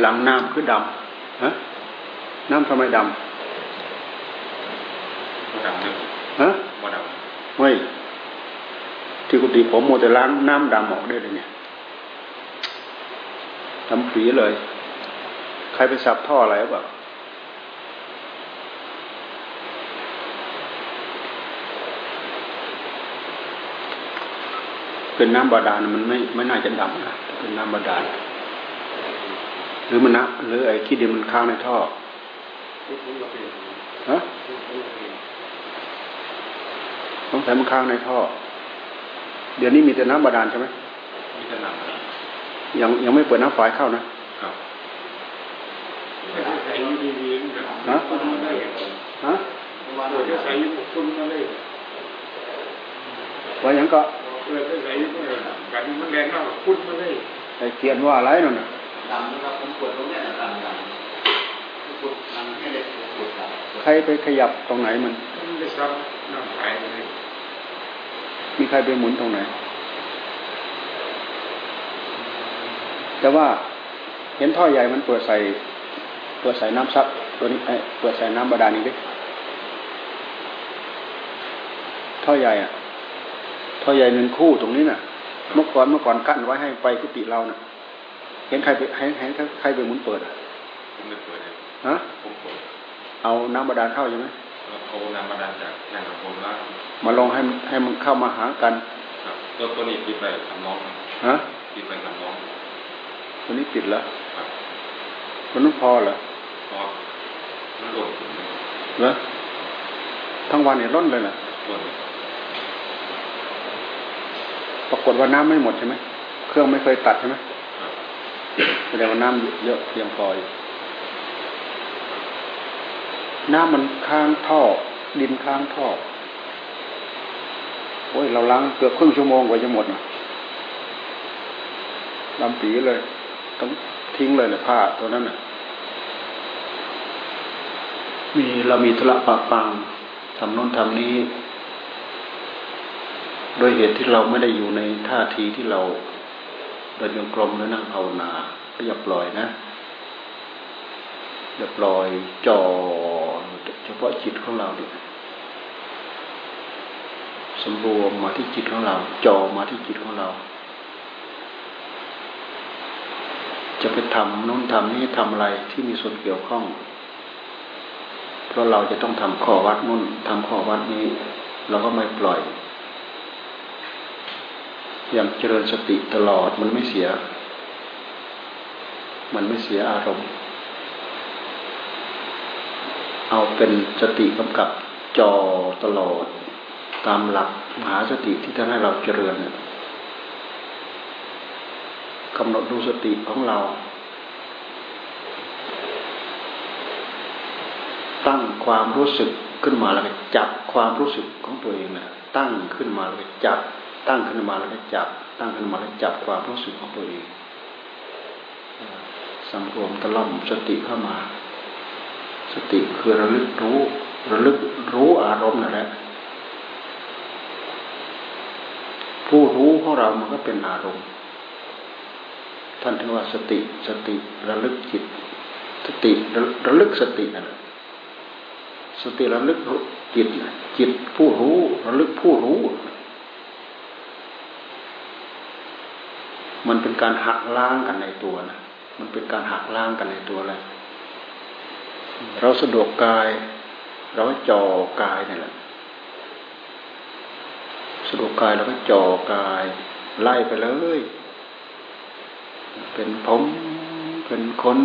หลังน้ำคือดำฮะน้ำทำไมดำดำนึงฮะบ่ดำไม่ที่กุฏิผมโมแต่ล้างน้ำดำออกได้เลยเนี่ยทำฝีเลย ใครไปสับท่ออะไรแบบเป็นน้ำบาดาลมันไม่ไม่น่าจะดำนะเป็นน้ำบาดาล หรือมันนะหรือไอ้ขี้ดินมันค้างในท่อฮะต้องใส่มันค้างในท่อ เดี๋ยวนี้มีแต่น้ำบาดาลใช่ไหมมีแต่น้ำยังยังไม่เปิดน้ำฝายเข้านะครับฮะฮะว่ายังก็กันมันแรงมากพุ่นมาเลยไอ้เขียนว่าอะไรนั่นน่ะ ดำนะครับผมปวดตรงนี้นะดำดำปวดดำให้เล็กปวดดำใครไปขยับตรงไหนมันไม่ซับน้ำหายเลยมีใครไปหมุนตรงไหน แต่ว่าเห็นท่อใหญ่มันเปิดใส่เปิดใส่น้ำซับตัวนี้เปิดใส่น้ำบาดาลนี้ดิท่อใหญ่อะท่อใหญ่หนึ่งคู่ตรงนี้น่ะ เมื่อก่อนเมื่อก่อนกั้นไว้ให้ไปกุฏิเราน่ะ เห็นใครไปให้ให้ใครไปหมุนเปิดอะผมไม่เปิดฮะผมเปิดเอาน้ำบาดาลเข้าใช่ไหมเอาน้ำบาดาลจากแหล่งของผมว่ามาลองให้ให้มันเข้ามาหากันครับตัวตัวนี้ปิดไปทำน้องฮะปิดไปทำน้องตัวนี้ปิดแล้วครับตัวนั้นพอเหรอพอมันหล่นเหรอทั้งวันเนี่ยร่นเลยนะร่นปรากฏว่าน้ำไม่หมดใช่ไหมเครื่องไม่เคยตัดใช่ไหม แสดงว่าน้ำเยอะเพียงพออยน้ำมันค้างท่อ ดินค้างท่อ โอ้ย เราล้างเกือบครึ่งชั่วโมงกว่าจะหมดนะลำปีเลย ต้องทิ้งเลยเลยผ้าตัวนั้นน่ะ มีเรามีธุระปะปังทำโน้นทำนี้ โดยเหตุที่เราไม่ได้อยู่ในท่าทีที่เราเดินโยกลมหรือนั่งภาวนา ก็อย่าปล่อยนะอย่าปล่อยจ่อเฉพาะจิตของเราดิสำรวมมาที่จิตของเราจ่อมาที่จิตของเรา จะไปทำนู้นทำนี้ทำอะไรที่มีส่วนเกี่ยวข้อง เพราะเราจะต้องทำข้อวัดนู้นทำข้อวัดนี้ เราก็ไม่ปล่อยอย่างเจริญสติตลอดมันไม่เสีย มันไม่เสียอารมณ์ เอาเป็นสติกำกับจอตลอด ตามหลักมหาสติที่ท่านให้เราเจริญกำหนดดูสติของเรา ตั้งความรู้สึกขึ้นมาแล้วจับความรู้สึกของตัวเองนะตั้งขึ้นมาแล้วจับ ตั้งขึ้นมาแล้วก็จับ ตั้งขึ้นมาแล้วจับความรู้สึกของตัวเอง สังรวมตะล่อมสติเข้ามา สติคือระลึกรู้ ระลึกรู้อารมณ์นั่นแหละผู้รู้ของเรามันก็เป็นอารมณ์ ท่านถึงว่าสติสติระลึกจิต สติระลึกสตินั่นแหละสติระลึกจิตจิตผู้รู้ระลึกผู้รู้ มันเป็นการหักล้างกันในตัวนะ มันเป็นการหักล้างกันในตัวเลย เราสะดวกกาย เราจ่อกายนี่แหละสะดวกกายเราก็จ่อกาย ไล่ไปเลย เป็นผมเป็นขน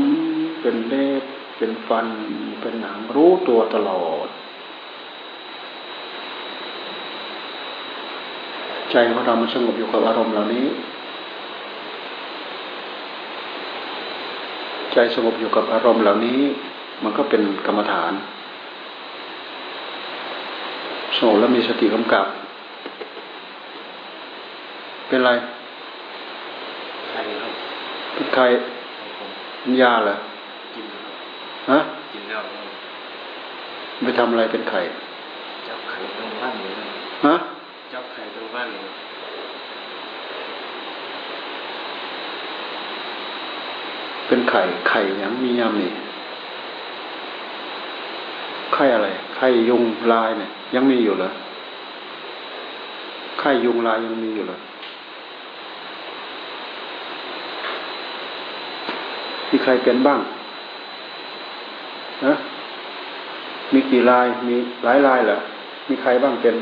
เป็นเล็บเป็นฟัน เป็นหนังรู้ตัวตลอด ใจของเรามันสงบอยู่กับอารมณ์เหล่านี้ ใจสงบอยู่กับอารมณ์เหล่านี้ มันก็เป็นกรรมฐานสงบแล้วมีสติกำกับ เป็นไรเป็นใครเป็นยาเหรอฮะไปทำอะไรเป็นไข่จับไข่ตรงบ้านเลยฮะจับไข่ตรงบ้านเลย เป็นไข่ไข่ยังมียำนี่ไข่อะไรไข่ยุงลายเนี่ย ยังมีอยู่เหรอไข่ยุงลายยังมีอยู่เหรอมีใครเป็นบ้างนะมีกี่ลายมีหลายลายเหรอมีใครบ้างเป็น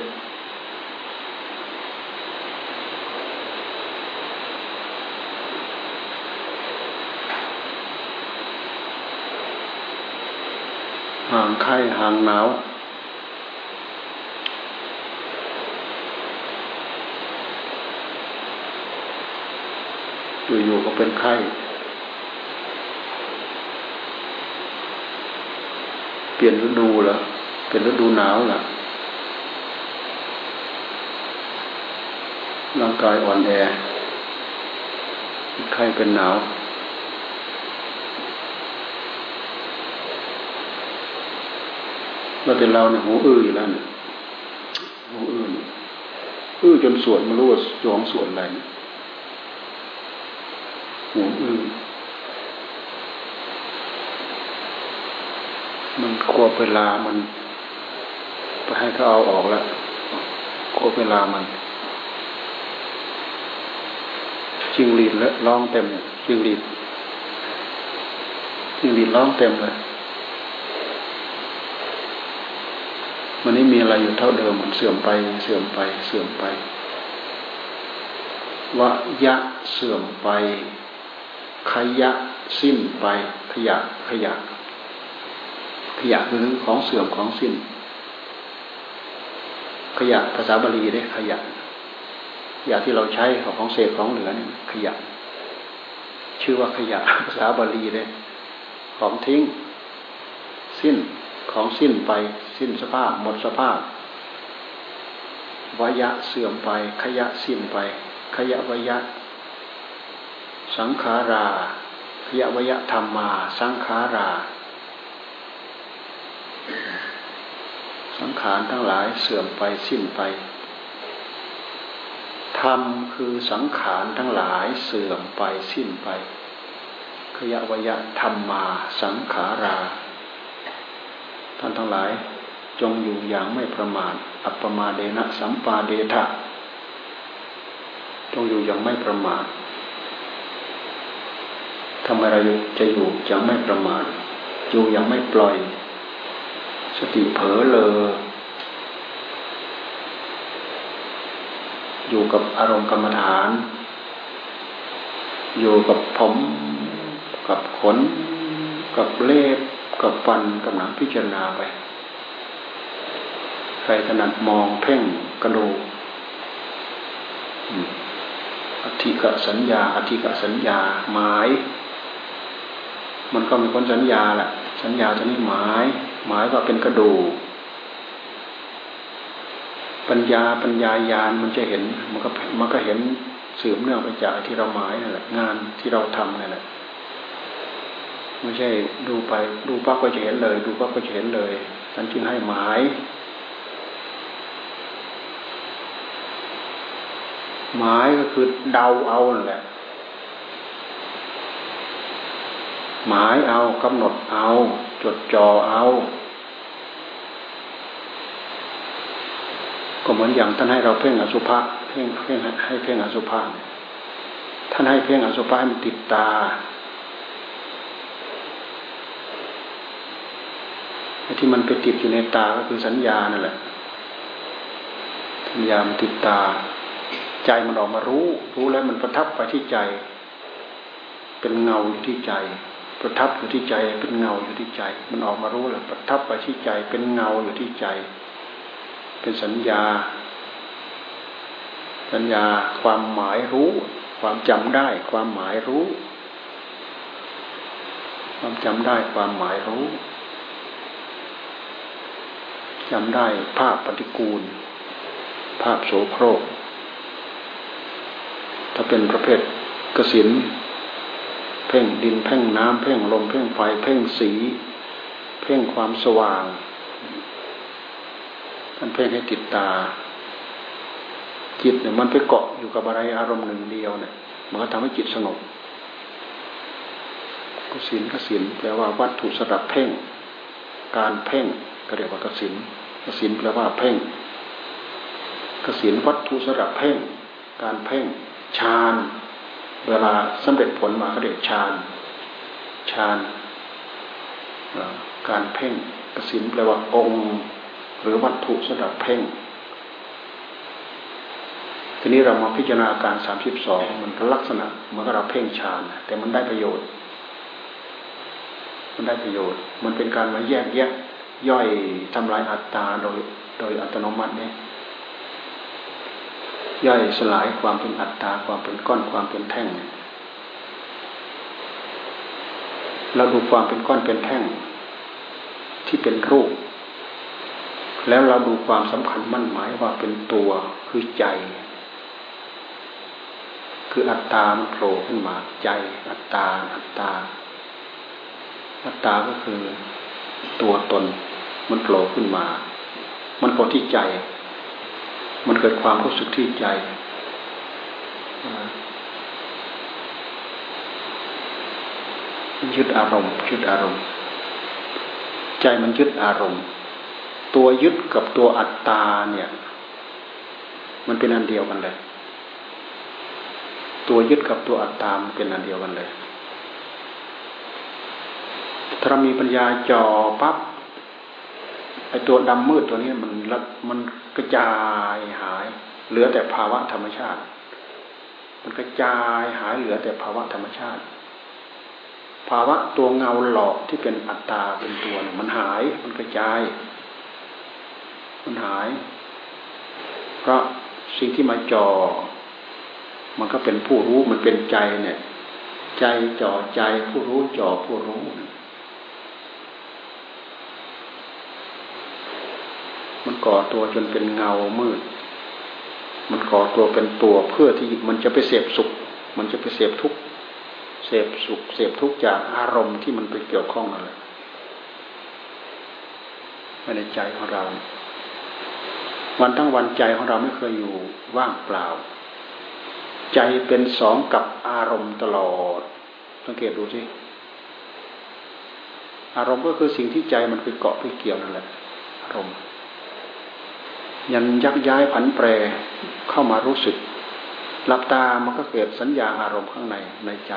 ห่างไข้ห่างหนาวอยู่ๆก็เป็นไข้ เปลี่ยนฤดูเหรอเป็นฤดูหนาวเหรอร่างกายอ่อนแอไข้เป็นหนาว เราเป็นเราเนี่ยหูอื้ออยู่แล้วเนี่ยหูอื้ออื้อจนสวดไม่รู้ว่าจองสวดอะไรหูอื้อมันควบเวลามัน ไปให้เขาเอาออกแล้วควบเวลามันจิงหลีดแล้วร้องเต็มจิงหลีดจิงหลีดร้องเต็มเลย มันไม่มีอะไรอยู่เท่าเดิมมันเสื่อมไป เสื่อมไป เสื่อมไปวะยะเสื่อมไป ขยะสิ้นไป ขยะ ขยะ ขยะคือของเสื่อมของสิ้น ขยะภาษาบาลีได้ขยะขยะที่เราใช้ของเศษของเหลือเนี่ยขยะ ชื่อว่าขยะภาษาบาลีเลยของทิ้ง สิ้น ของสิ้นไป สิ้นสภาพ หมดสภาพวยะเสื่อมไป ขยะสิ้นไป ขยะวยะ สังขารา ขยะวยะธรรมมา สังขารา สังขารทั้งหลายเสื่อมไปสิ้นไปธรรมคือสังขารทั้งหลายเสื่อมไปสิ้นไป ขยะวยะธรรมมา สังขารา ทั้งหลาย จงอยู่อย่างไม่ประมาท อัปปมาเดนะสัมปาเดทะจงอยู่อย่างไม่ประมาททำไมเราจะอยู่อย่างไม่ประมาท อยู่อย่างไม่ปล่อย สติเผลอเลอ อยู่กับอารมณ์กรรมฐาน อยู่กับผม กับขน กับเล็บ กับฟันกับหนังพิจารณาไป ใครถนัดมองเพ่งกระดูกอธิกสัญญาอธิกสัญญาหมาย มันก็มีคนสัญญาแหละสัญญาตัวนี้หมาย หมายว่าเป็นกระดูกปัญญาปัญญายานมันจะเห็นมันก็มันก็เห็นสืบเนื่องไปจากที่เราหมายนั่นแหละงานที่เราทำนั่นแหละ ไม่ใช่ดูไป ดูปั๊บก็จะเห็นเลย ดูปั๊บก็จะเห็นเลยท่านจึงให้หมายหมายก็คือเดาเอานั่นแหละ หมายเอากำหนดเอา จดจ่อเอา ก็เหมือนอย่างท่านให้เราเพ่งอสุภะเพ่งเพ่งให้เพ่งอสุภะท่านให้เพ่งอสุภะให้มันติดตาไอ้ ที่มันไปติดอยู่ในตาก็คือสัญญานั่นแหละสัญญามันติดตา ใจมันออกมารู้ รู้แล้วมันประทับไปที่ใจ เป็นเงาอยู่ที่ใจ ประทับอยู่ที่ใจ เป็นเงาอยู่ที่ใจ มันออกมารู้แล้วประทับไปที่ใจ เป็นเงาอยู่ที่ใจ เป็นสัญญา สัญญาความหมายรู้ ความจำได้ ความหมายรู้ ความจำได้ความหมายรู้ จำได้ภาพปฏิกูล ภาพโสโครก ถ้าเป็นประเภทกสินเพ่งดินเพ่งน้ำเพ่งลมเพ่งไฟ เพ่งสี เพ่งความสว่างท่านเพ่งให้ติดตา จิตเนี่ยมันไปเกาะอยู่กับอะไรอารมณ์หนึ่งเดียวเนี่ยมันก็ทำให้จิตสงบกสินกสินแปลว่าวัตถุสำหรับเพ่ง การเพ่งก็เรียกว่ากสิน กสินแปลว่าเพ่งกสินวัตถุสำหรับเพ่ง การเพ่งฌานเวลาสำเร็จผลมาเก็เรียกฌานฌานการเพ่งกสินแปลว่าองค์ หรือวัตถุสำหรับเพ่ง ทีนี้เรามาพิจารณาการสามสิบสองมันก็ลักษณะเหมือนกับเราเพ่งฌานแต่มันได้ประโยชน์ มันได้ประโยชน์ มันเป็นการมาแยกแยะ ย่อยทำลายอัตตาโดยโดยอัตโนมัติเนี่ยย่อยสลายความเป็นอัตตาความเป็นก้อนความเป็นแท่ง เราดูความเป็นก้อนเป็นแท่ง ที่เป็นรูป แล้วเราดูความสำคัญมั่นหมายว่าเป็นตัวคือใจ คืออัตตามันโผล่ขึ้นมาใจ อัตตาอัตตาอัตตาก็คือตัวตน มันโผล่ขึ้นมา มันโผล่ที่ใจ มันเกิดความรู้สึกที่ใจยึดอารมณ์ยึดอารมณ์ ใจมันยึดอารมณ์ ตัวยึดกับตัวอัตตาเนี่ย มันเป็นอันเดียวกันเลย ตัวยึดกับตัวอัตตามันเป็นอันเดียวกันเลยถ้ามีปัญญาจ่อปั๊บ ไอตัวดำมืดตัวนี้มันมันกระจายหาย เหลือแต่ภาวะธรรมชาติ มันกระจายหายเหลือแต่ภาวะธรรมชาติ ภาวะตัวเงาหลอกที่เป็นอัตตาเป็นตัวมันหายมันกระจาย มันหาย เพราะสิ่งที่มาจ่อมันก็เป็นผู้รู้มันเป็นใจเนี่ย ใจจ่อใจผู้รู้จ่อผู้รู้ มันก่อตัวจนเป็นเงามืด มันก่อตัวเป็นตัวเพื่อที่มันจะไปเสพสุข มันจะไปเสพทุกข์เสพสุขเสพทุกข์จากอารมณ์ที่มันไปเกี่ยวข้องนั่นแหละในใจของเรา วันทั้งวันใจของเราไม่เคยอยู่ว่างเปล่า ใจเป็นสองกับอารมณ์ตลอด สังเกตดูสิอารมณ์ก็คือสิ่งที่ใจมันไปเกาะไปเกี่ยวนั่นแหละอารมณ์ ยันยักย้ายผันแปรเข้ามารู้สึกหลับตามันก็เกิดสัญญาอารมณ์ข้างในในใจ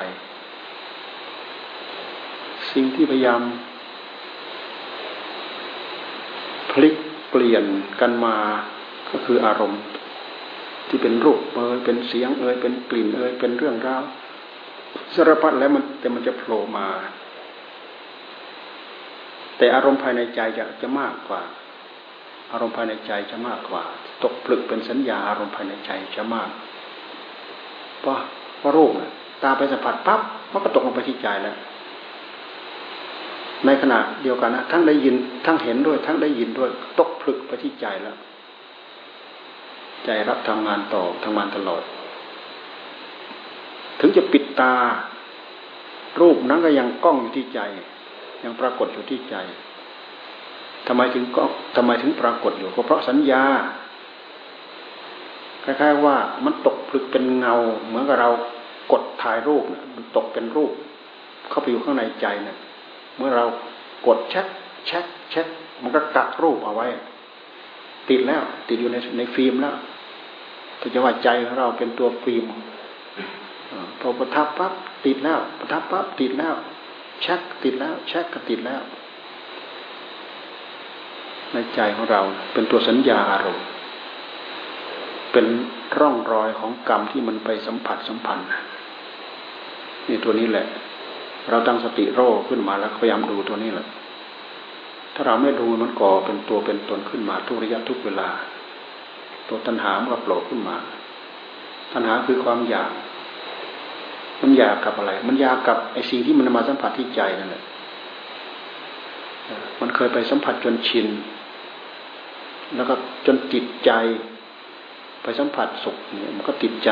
สิ่งที่พยายามพลิกเปลี่ยนกันมาก็คืออารมณ์ ที่เป็นรูปเอ่ยเป็นเสียงเอ่ยเป็นกลิ่นเอ่ยเป็นเรื่องราวสารพัดแล้วมันแต่มันจะโผล่มา แต่อารมณ์ภายในใจจะจะมากกว่า อารมณ์ภายในใจจะมากกว่า ตกผลึกเป็นสัญญาอารมณ์ภายในใจจะมากเพราะเพราะรูปตาไปสัมผัสปั๊บมันก็ตกลงไปที่ใจแล้วในขณะเดียวกันนะทั้งได้ยินทั้งเห็นด้วยทั้งได้ยินด้วย ตกผลึกไปที่ใจแล้ว ใจรับทำงานต่อทำงานตลอด ถึงจะปิดตา รูปนั้นก็ยังกล้องอยู่ที่ใจ ยังปรากฏอยู่ที่ใจ ทำไมถึงก็ทำไมถึงปรากฏอยู่ก็เพราะสัญญาคล้ายๆว่ามันตกผลึกเป็นเงา เหมือนกับเรากดถ่ายรูปมันตกเป็นรูป เข้าไปอยู่ข้างในใจเนี่ยเมื่อเรากดแช็คแช็คแช็คมันก็กักรูปเอาไว้ ติดแล้ว ติดอยู่ในในฟิล์มแล้วถ้าจะว่าใจของเราเป็นตัวฟิล์มพอประทับปั๊บติดแล้วประทับปั๊บติดแล้วแช็คติดแล้วแช็คก็ติดแล้ว ในใจของเรา เป็นตัวสัญญาอารมณ์ เป็นร่องรอยของกรรมที่มันไปสัมผัสสัมพันธ์นี่ตัวนี้แหละ เราตั้งสติโรขึ้นมาแล้วพยายามดูตัวนี้แหละ ถ้าเราไม่ดูมันก่อเป็นตัวเป็นตนขึ้นมาทุกระยะทุกเวลา ตัวตัณหามันก็โผล่ขึ้นมา ตัณหาคือความอยาก มันอยากกับอะไร มันอยากกับไอ้สิ่งที่มันมาสัมผัสที่ใจนั่นแหละมันเคยไปสัมผัสจนชิน แล้วก็จนติดใจ ไปสัมผัสสุขเนี่ยมันก็ติดใจ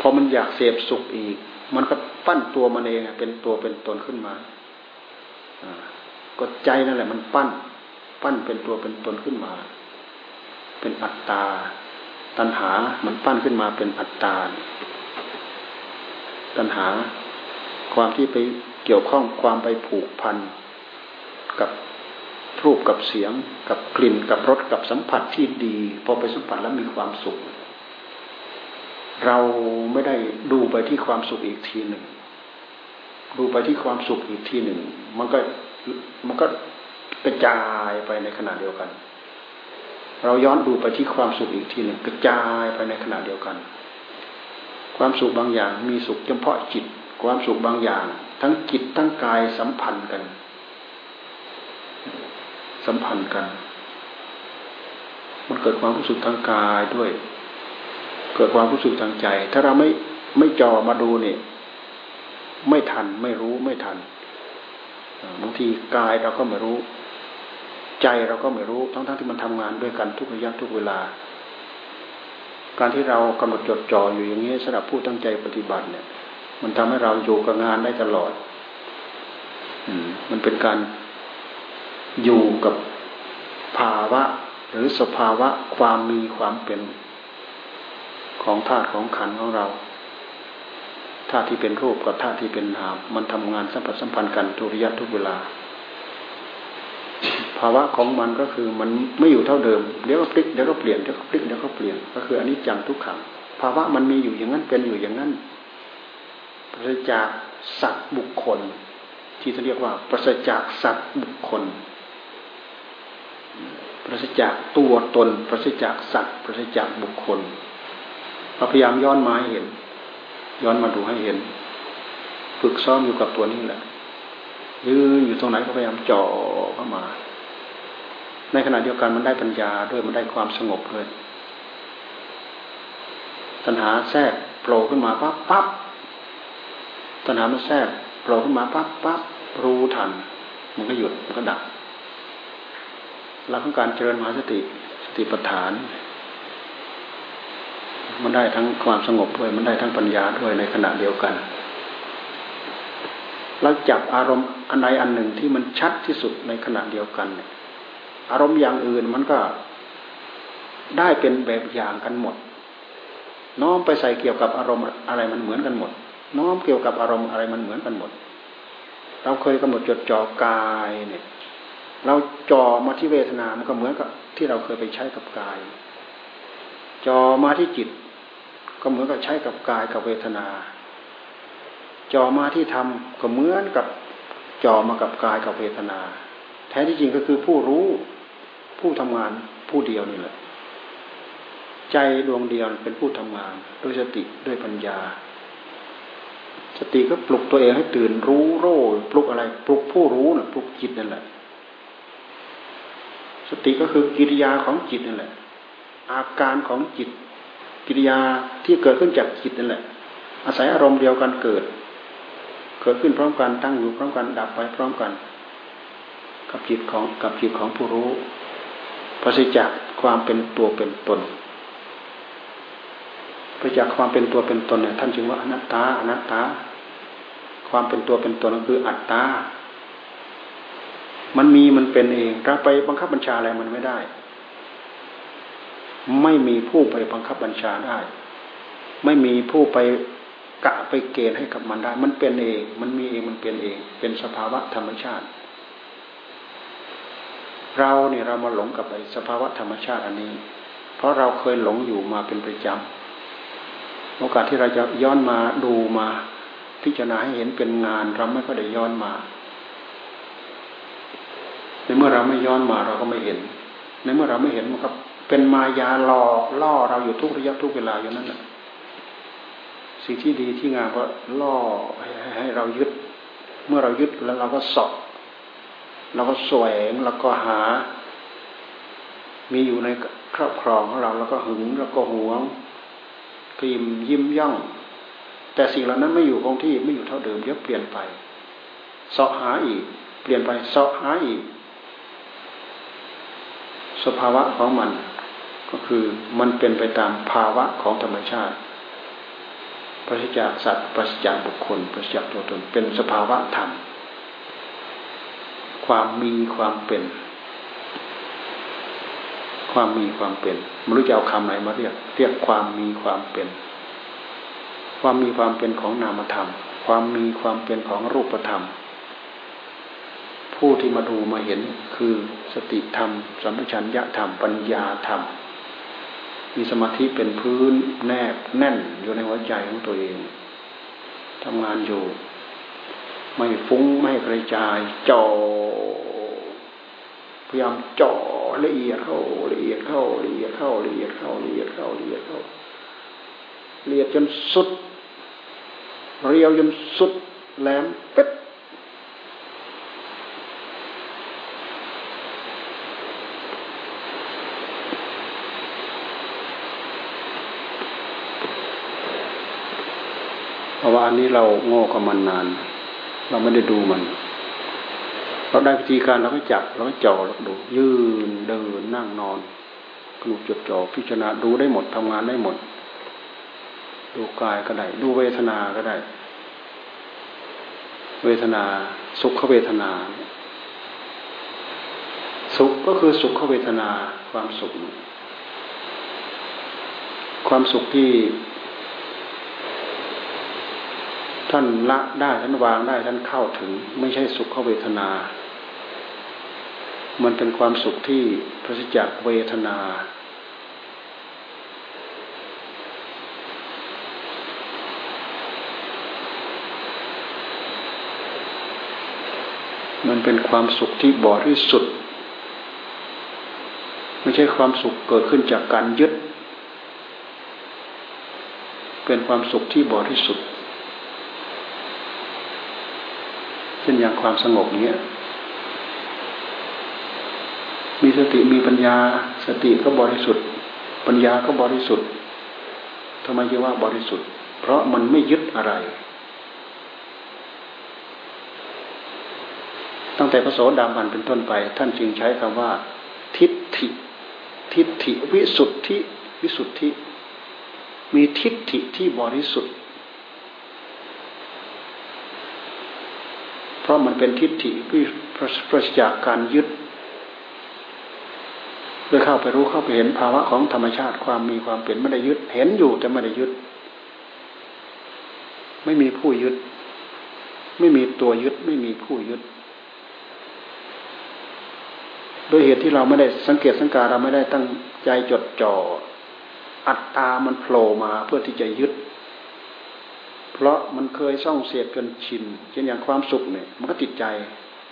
พอมันอยากเสพสุขอีก มันก็ปั้นตัวมันเองเป็นตัวเป็นตนขึ้นมาก็ใจนั่นแหละมันปั้น ปั้นเป็นตัวเป็นตนขึ้นมา เป็นอัตตา ตัณหา มันปั้นขึ้นมาเป็นอัตตา ตัณหา ความที่ไปเกี่ยวข้องความไปผูกพันกับ รูปกับเสียงกับกลิ่นกับรสกับสัมผัสที่ดี พอไปสัมผัสแล้วมีความสุข เราไม่ได้ดูไปที่ความสุขอีกทีหนึ่ง ดูไปที่ความสุขอีกทีหนึ่ง มันก็มันก็กระจายไปในขณะเดียวกัน เราย้อนดูไปที่ความสุขอีกทีหนึ่งกระจายไปในขณะเดียวกัน ความสุขบางอย่างมีสุขเฉพาะจิต ความสุขบางอย่าง ทั้งจิตทั้งกายสัมพันธ์กัน สัมพันธ์กัน มันเกิดความรู้สึกทางกายด้วย เกิดความรู้สึกทางใจ ถ้าเราไม่ไม่จอมาดูเนี่ย ไม่ทันไม่รู้ไม่ทันบางทีกายเราก็ไม่รู้ ใจเราก็ไม่รู้ ทั้งๆทที่มันทำงานด้วยกันทุกระยะทุกเวลา การที่เรากำหนดจดจ่ออยู่อย่างนี้สำหรับผู้ตั้งใจปฏิบัติเนี่ย มันทำให้เราอยู่กับงานได้ตลอด อืมันเป็นการ อยู่กับภาวะหรือสภาวะความมีความเป็นของธาตุของขันของเราธาตุที่เป็นรูปกับธาตุที่เป็นนาม มันทำงานสัมผัสสัมพันธ์กันทุริยะทุกเวลา ภาวะของมันก็คือมันไม่อยู่เท่าเดิมเดี๋ยวก็พลิกเดี๋ยวก็เปลี่ยนเดี๋ยวก็พลิกเดี๋ยวก็เปลี่ยนก็คืออันนี้จังทุกขังภาวะมันมีอยู่อย่างนั้นเป็นอยู่อย่างนั้นปราศจากสัตว์บุคคล ที่จะเรียกว่าปราศจากสัตว์บุคคล ปราศจากตัวตน ปราศจากสัตว์ ปราศจากบุคคลเราพยายามย้อนมาให้เห็น ย้อนมาดูให้เห็น ฝึกซ้อมอยู่กับตัวนี้แหละยืนอยู่ตรงไหนก็พยายามจ่อเข้ามา ในขณะเดียวกันมันได้ปัญญาด้วยมันได้ความสงบด้วย ตัณหาแทรกโผล่ขึ้นมาปั๊บปั๊บตัณหามันแทรกโผล่ขึ้นมาปั๊บปั๊บรู้ทัน มันก็หยุดมันก็ดับ หลักของการเจริญมหาสติสติปัฏฐาน มันได้ทั้งความสงบด้วย มันได้ทั้งปัญญาด้วยในขณะเดียวกันเราจับอารมณ์อันใดอันหนึ่งที่มันชัดที่สุดในขณะเดียวกันเนี่ยอารมณ์อย่างอื่นมันก็ได้เป็นแบบอย่างกันหมด น้อมไปใส่เกี่ยวกับอารมณ์อะไรมันเหมือนกันหมด น้อมเกี่ยวกับอารมณ์อะไรมันเหมือนกันหมด เราเคยกำหนดจดจ่อกายเนี่ย เราจ่อมาที่เวทนา มันก็เหมือนกับที่เราเคยไปใช้กับกายจอมาที่จิต ก็เหมือนกับใช้กับกายกับเวทนาจอมาที่ธรรมก็เหมือนกับจอมากับกายกับเวทนา แท้ที่จริงก็คือผู้รู้ผู้ทำงานผู้เดียวนี่แหละ ใจดวงเดียวเป็นผู้ทำงานด้วยสติด้วยปัญญา สติก็ปลุกตัวเองให้ตื่นรู้โร่ปลุกอะไร ปลุกผู้รู้นะ่ะปลุกจิตนั่นแหละ สติก็คือกิริยาของจิตนั่นแหละ อาการของจิต กิริยาที่เกิดขึ้นจากจิตนั่นแหละ อาศัยอารมณ์เดียวกันเกิด เกิดขึ้นพร้อมกันตั้งอยู่พร้อมกันดับไปพร้อมกัน กับจิตของกับจิตของผู้รู้ปราศจากความเป็นตัวเป็นตนปราศจากความเป็นตัวเป็นตนเนี่ยท่านจึงว่าอนัตตาอนัตตา ความเป็นตัวเป็นตนก็คืออัตตา มันมีมันเป็นเองเราไปบังคับบัญชาอะไรมันไม่ได้ ไม่มีผู้ไปบังคับบัญชาได้ ไม่มีผู้ไปกะไปเกณฑ์ให้กับมันได้ มันเป็นเอง มันมีเองมันเป็นเอง เป็นสภาวะธรรมชาติ เราเนี่ยเรามาหลงกับไอ้สภาวะธรรมชาติอันนี้ เพราะเราเคยหลงอยู่มาเป็นประจำโอกาสที่เราจะย้อนมาดูมาพิจารณาให้เห็นเป็นงาน เราไม่ก็ได้ย้อนมา ในเมื่อเราไม่ย้อนมาเราก็ไม่เห็น ในเมื่อเราไม่เห็นมันก็เป็นมายาหลอกล่อเราอยู่ทุกระยะทุกเวลาอยู่นั่นแหละสิ่งที่ดีที่งามก็ล่อให้ให้เรายึด เมื่อเรายึดแล้วเราก็สอบเราก็แสวงแล้วก็หา มีอยู่ในครอบครองของเราแล้วก็หึงแล้วก็หวงกลิ่มยิ้มย่อง แต่สิ่งเหล่านั้นไม่อยู่คงที่ไม่อยู่เท่าเดิมเดี๋ยวเปลี่ยนไปสาะหาอีก เปลี่ยนไปสาะหาอีก สภาวะของมัน ก็คือมันเป็นไปตามภาวะของธรรมชาติปราศจากสัตว์ปราศจากบุคคลปราศจากตัวตนเป็นสภาวะธรรม ความมีความเป็น ความมีความเป็นไม่รู้จะเอาคำไหนมาเรียก เรียกความมีความเป็น ความมีความเป็นของนามธรรม ความมีความเป็นของรูปธรรม ผู้ที่มาดูมาเห็นคือสติธรรม สัมปชัญญะธรรม ปัญญาธรรม มีสมาธิเป็นพื้นแนบแน่นอยู่ในหัวใจของตัวเองทำงานอยู่ ไม่ฟุ้งไม่กระจายจ่อพยายามจ่อละเอียดเข้าละเอียดเข้าละเอียดเข้าละเอียดเข้าละเอียดเข้าละเอียดเข้าละเอียดจนสุด เรียวจนสุดแหลมเป๊ะเพราะ ว่าอันนี้เราโง่กับมันนาน เราไม่ได้ดูมัน เราได้วิธีการเราก็จับเราก็จ่อเราดู ยืนเดินนั่งนอนกลุจดจ่อพิจารณาดูได้หมดทำงานได้หมด ดูกายก็ได้ ดูเวทนาก็ได้ เวทนา สุขเวทนา สุขก็คือสุขเวทนาความสุข ความสุขที่ ท่านละได้ท่านวางได้ท่านเข้าถึง ไม่ใช่สุขเวทนา มันเป็นความสุขที่พระสิจักเวทนา มันเป็นความสุขที่บริสุทธิ์ไม่ใช่ความสุขเกิดขึ้นจากการยึด เป็นความสุขที่บริสุทธิ์ เช่นอย่างความสงบเนี้ย มีสติมีปัญญา สติก็บริสุทธิ์ ปัญญาก็บริสุทธิ์ทำไมจึงว่าบริสุทธิ์ เพราะมันไม่ยึดอะไร ตั้งแต่พระโสดาบันเป็นต้นไป ท่านจึงใช้คำว่า ทิฏฐิ ทิฏฐิวิสุทธิ วิสุทธิ มีทิฏฐิที่บริสุทธิ์ เพ ราะมันเป็นทิฏฐิที่ประจากการยึดเพื่อเข้าไปรู้เข้าไปเห็นภาวะของธรรมชาติความมีความเป็นไม่ได้ยึด เห็นอยู่แต่ไม่ได้ยึด ไม่มีผู้ยึด ไม่มีตัวยึด ไม่มีผู้ยึดโดยเหตุที่เราไม่ได้สังเกตสังการเราไม่ได้ตั้งใจจดจ่ออัตตามันโผล่มาเพื่อที่จะยึด เพราะมันเคยซ่องเสียดจนชินเช่นอย่างความสุขเนี่ยมันก็ติดใจ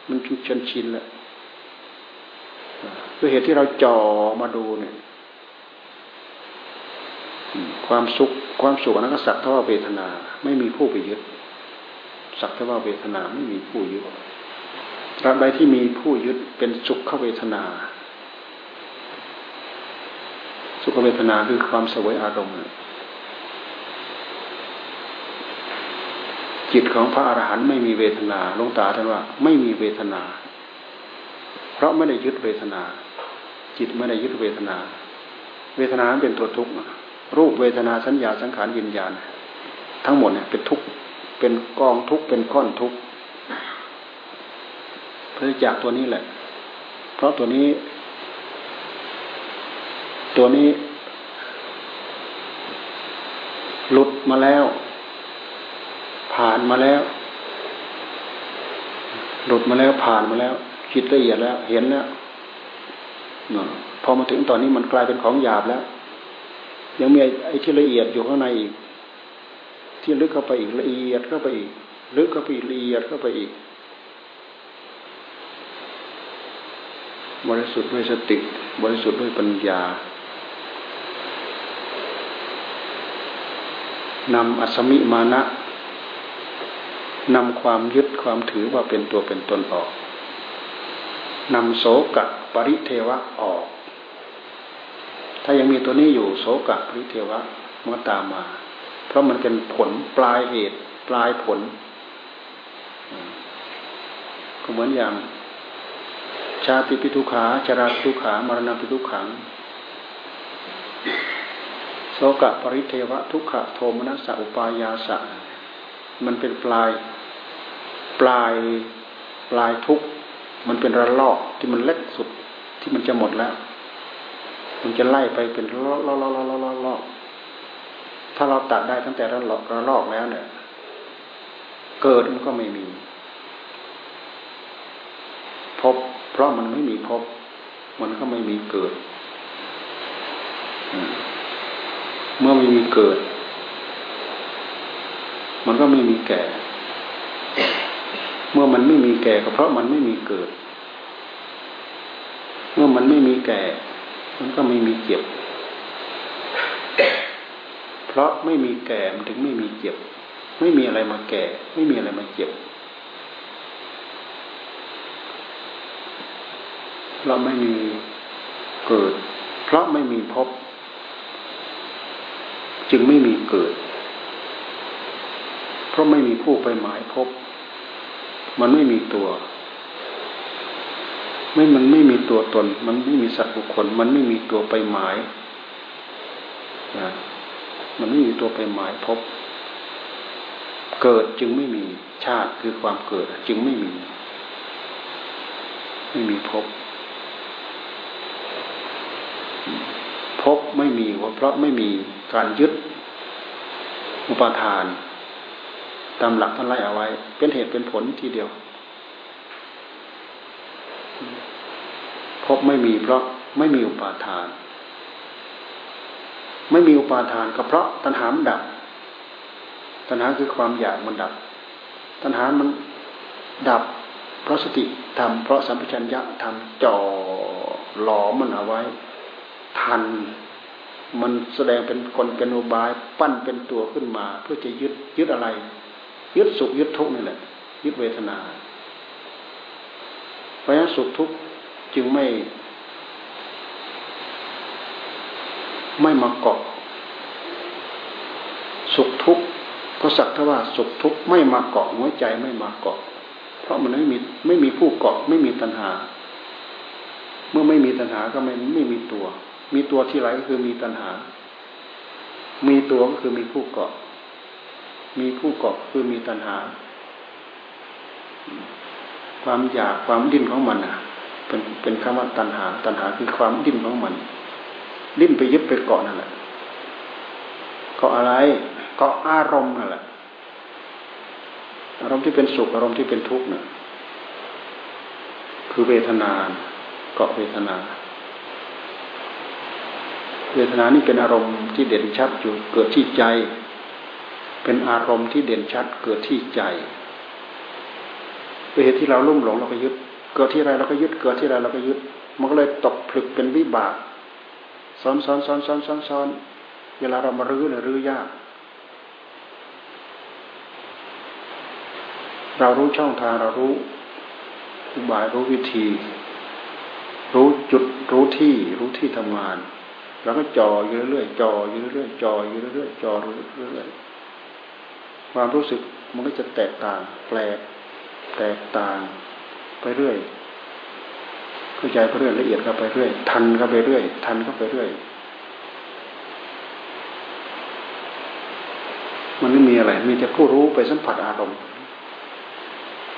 มันจนชินแหล้วด้วยเหตุที่เราจ่อมาดูเนี่ยความสุขความสุขนั้นก็สักเท่าเวทนา ไม่มีผู้ไปยึดสักเท่าเวทนาไม่มีผู้ยึดตราบใดที่มีผู้ยึดเป็นสุขเวทนา สุขเวทนาคือความสวยอารมณ์ จิตของพระอรหันต์ไม่มีเวทนาลงตาท่านว่า ไม่มีเวทนา เพราะไม่ได้ยึดเวทนา จิตไม่ได้ยึดเวทนา เวทนาเป็นตัวทุกข์รูปเวทนาสัญญาสังขารยินญาณ ทั้งหมดเนี่ยเป็นทุกข์เป็นกองทุกข์เป็นก้อนทุกข์เพื่อจากตัวนี้แหละ เพราะตัวนี้ ตัวนี้ หลุดมาแล้ว มาแล้ว หลุดมาแล้วผ่านมาแล้ว คิดละเอียดแล้ว เห็นแล้วพอมาถึงตอนนี้มันกลายเป็นของหยาบแล้ว ยังมีไอ้ที่ละเอียดอยู่ข้างในอีก ที่ลึกเข้าไปอีกละเอียดเข้าไปอีก ลึกเข้าไปอีกละเอียดเข้าไปอีกบริสุทธิ์ด้วยสติบริสุทธิ์ด้วยปัญญานำอัศมิมานะ นำความยึดความถือว่าเป็นตัวเป็นตนออกนำโสกะปริเทวะออก ถ้ายังมีตัวนี้อยู่โสกะปริเทวะมันตามมา เพราะมันเป็นผลปลายเหตุ ปลายผล ก็เหมือนอย่างชาติปิทุขาชราปิทุขามรณะปิทุขังโสกะปริเทวะทุกขะโทมนัสสะอุปายาสะ มันเป็นปลาย ปลายปลายทุกมันเป็นระลอกที่มันเล็กสุดที่มันจะหมดแล้ว มันจะไล่ไปเป็นลอกลอกลอกลอกลอกลอกถ้าเราตัดได้ตั้งแต่ระลอกระลอกแล้วเนี่ย เกิดมันก็ไม่มีพบ เพราะมันไม่มีพบ มันก็ไม่มีเกิด เมื่อไม่มีเกิด มันก็ไม่มีแก่ มันไม่มีแก่ก็เพราะมันไม่มีเกิด เมื่อมันไม่มีแก่ มันก็ไม่มีเจ็บ เพราะไม่มีแก่มันถึงไม่มีเจ็บ ไม่มีอะไรมาแก่ ไม่มีอะไรมาเจ็บ เราไม่มีเกิด เพราะไม่มีพบ จึงไม่มีเกิด เพราะไม่มีผู้ไปหมายพบ มันไม่มีตัว ไม่มันไม่มีตัวตน มันไม่มีสัตว์บุคคล มันไม่มีตัวไปหมายนะมันไม่มีตัวไปหมายพบ เกิดจึงไม่มีชาติคือความเกิด จึงไม่มี ไม่มีพบ พบไม่มีเพราะไม่มีการยึดอุปทาน ตามหลักท่านไล่เอาไว้ เป็นเหตุเป็นผลทีเดียว พบไม่มีเพราะไม่มีอุปาทาน ไม่มีอุปาทานก็เพราะตัณหามันดับ ตัณหาคือความอยากมันดับ ตัณหามันดับ เพราะสติทำเพราะสัมปชัญญะทำจ่อหลอมันเอาไว้ ทันมันแสดงเป็นคนเป็นอุบาย ปั้นเป็นตัวขึ้นมา เพื่อจะยึดยึดอะไร ยึดสุขยึดทุกข์นี่แหละ ยึดเวทนา เพราะฉะนั้นสุขทุกข์จึงไม่ ไม่มาเกาะ สุขทุกข์เพราะสักทว่าสุขทุกข์ไม่มาเกาะหัวใจไม่มาเกาะ เพราะมันไม่มีไม่มีผู้เกาะไม่มีตัณหา เมื่อไม่มีตัณหาก็ไม่ไม่มีตัว มีตัวที่ไรก็คือมีตัณหา มีตัวก็คือมีผู้เกาะ มีผู้เกาะคือมีตัณหา ความอยากความดิ้นของมันอะ เป็นเป็นคำว่าตัณหา ตัณหาคือความดิ้นของมัน ดิ้นไปยึดไปเกาะนั่นแหละเกาะอะไรเกาะอารมณ์นั่นแหละอารมณ์ที่เป็นสุขอารมณ์ที่เป็นทุกข์น่ะคือเวทนาเกาะเวทนา เวทนานี่เป็นอารมณ์ที่เด่นชัดอยู่เกิดที่ใจ เป็นอารมณ์ที่เด่นชัดเกิดที่ใจเป็นเหตุที่เราลุ่มหลงเราก็ยึด เกิดที่ไรเราก็ยึด เกิดที่ไรเราก็ยึด มันก็เลยตกผลึกเป็นวิบากซ้อนซ้อนซ้อนซ้อนซ้อนซ้อนเวลาเรามารื้อเนี่ยรื้อยาก เรารู้ช่องทางเรารู้อุบายรู้วิธี รู้จุดรู้ที่รู้ที่ทำงานเราก็จ่ออยู่เรื่อยๆจ่ออยู่เรื่อยๆจ่ออยู่เรื่อยๆจ่ออยู่เรื่อยๆ ความรู้สึกมันก็จะแตกต่าง แปลกแตกต่างไปเรื่อยเข้าใจไปเรื่อยละเอียดก็ไปเรื่อย ทันก็ไปเรื่อย ทันก็ไปเรื่อย มันไม่มีอะไร มีแต่ผู้รู้ไปสัมผัสอารมณ์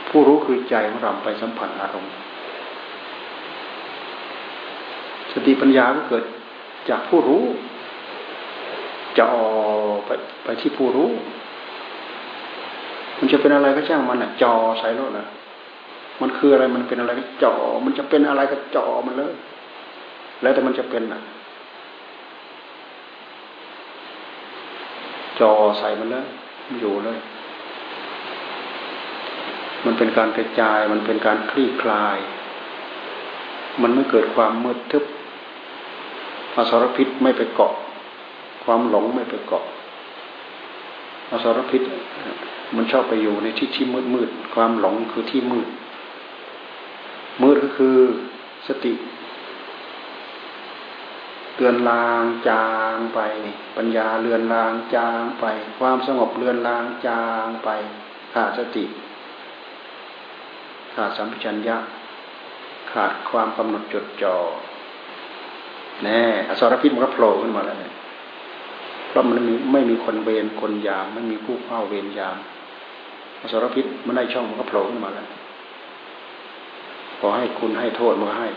ผู้รู้คือใจของเราไปสัมผัสอารมณ์ สติปัญญาก็เกิดจากผู้รู้จะอไปไปที่ผู้รู้ มันจะเป็นอะไรก็ช่างมันอะจอใส่รถนะมันคืออะไรมันเป็นอะไรก็จอมันจะเป็นอะไรก็จอมันเลย แล้วแต่มันจะเป็นอะจอใส่มันเลยมันอยู่เลย มันเป็นการกระจาย มันเป็นการคลี่คลาย มันไม่เกิดความมืดทึบอสรพิษไม่ไปเกาะ ความหลงไม่ไปเกาะ อสรพิษ มันชอบไปอยู่ในที่ที่มืดมืดความหลงคือที่มืด มืดก็คือสติ เตือนลางจางไป ปัญญาเลือนลางจางไป ความสงบเลือนลางจางไปขาดสติ ขาดสัมผัสัญญะขาดความกำหนดจดจ่อแน่อสรพิษมันก็โผล่ขึ้นมาแล้วเนี่ย เพราะมันมีไม่มีคนเวรคนยามไม่มีผู้เฝ้าเวรยามอสรพิษมันได้ช่องมันก็โผล่ขึ้นมาแล้วขอให้คุณให้โทษมาให้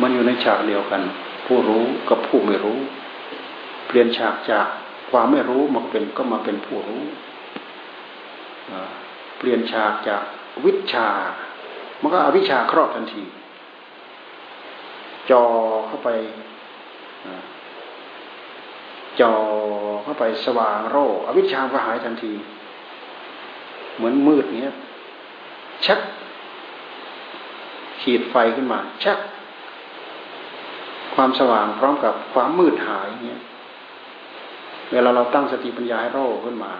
มันอยู่ในฉากเดียวกัน ผู้รู้กับผู้ไม่รู้ เปลี่ยนฉากจากความไม่รู้มาเป็นก็มาเป็นผู้รู้เปลี่ยนฉากจากวิชา มันก็อวิชาครอบทันที จอเข้าไปจอเข้าไปสว่างโรอวิชชาก็หายทันที เหมือนมืดเนี้ยชัก ขีดไฟขึ้นมาชัก ความสว่างพร้อมกับความมืดหายเนี้ยเวลาเราตั้งสติปัญญาให้โรขึ้นมา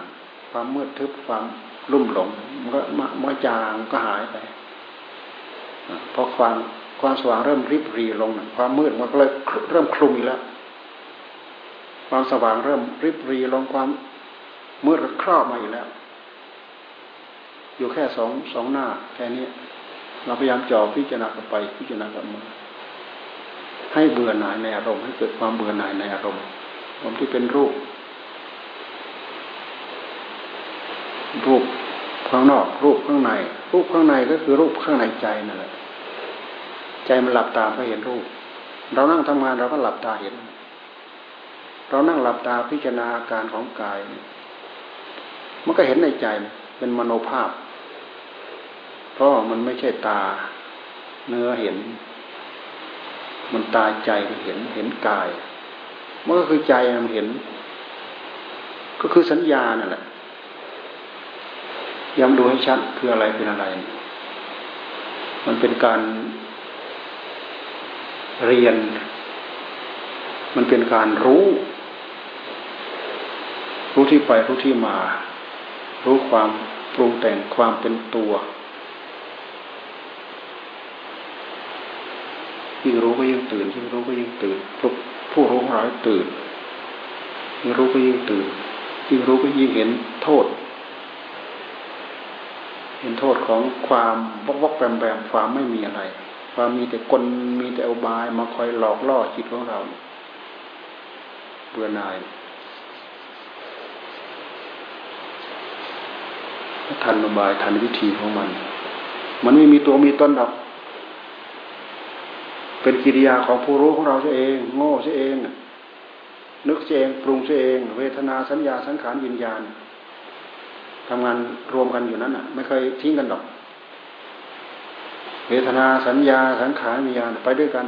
ความมืดทึบความรุ่มหลงมันก็มันจางก็หายไปเพราะความ ความสว่างเริ่มริบรีลง ความมืดมันก็เลยเริ่มคลุมอีกแล้ว ความสว่างเริ่มริบรีลงความมืดครอบมาอีกแล้ว อยู่แค่สองสองหน้า แค่นี้ เราพยายามจ่อพิจารณากันไป พิจารณากันมาให้เบื่อหน่ายในอารมณ์ให้เกิดความเบื่อหน่ายในอารมณ์ผมที่เป็นรูป รูปข้างนอก รูปข้างใน รูปข้างในก็คือรูปข้างในใจนั่นแหละ ใจมันหลับตาก็เห็นรูป เรานั่งทำงานเราก็หลับตาเห็น เรานั่งหลับตาพิจารณาอาการของกาย มันก็เห็นในใจเป็นมโนภาพ เพราะมันไม่ใช่ตา เนื้อเห็น มันตาใจมันเห็นเห็นกายมันก็คือใจมันเห็น ก็คือสัญญานั่นแหละย้ำดูให้ชัดคืออะไรเป็นอะไร มันเป็นการ เรียน มันเป็นการรู้ รู้ที่ไปรู้ที่มา รู้ความปรุงแต่งความเป็นตัวยิ่งรู้ก็ยิ่งตื่นยิ่งรู้ก็ยิ่งตื่นผู้ผู้รู้ร้ายตื่นยิ่งรู้ก็ยิ่งตื่นยิ่งรู้ก็ยิ่งเห็นโทษ เห็นโทษของความวกวกแปมแปมความไม่มีอะไร ความมีแต่กลมีแต่อบายมาคอยหลอกล่อจิตของเราเบื่อหน่ายทันระบายทันวิธีของมัน มันไม่มีตัวมีต้นดอก เป็นกิริยาของผู้รู้ของเราเอง โง่เอง นึกเอง ปรุงเอง เวทนาสัญญาสังขารวิญญาณทำงานรวมกันอยู่นั้นอะ ไม่เคยทิ้งกันดอก เวทนาสัญญาสังขารวิญญาณไปด้วยกัน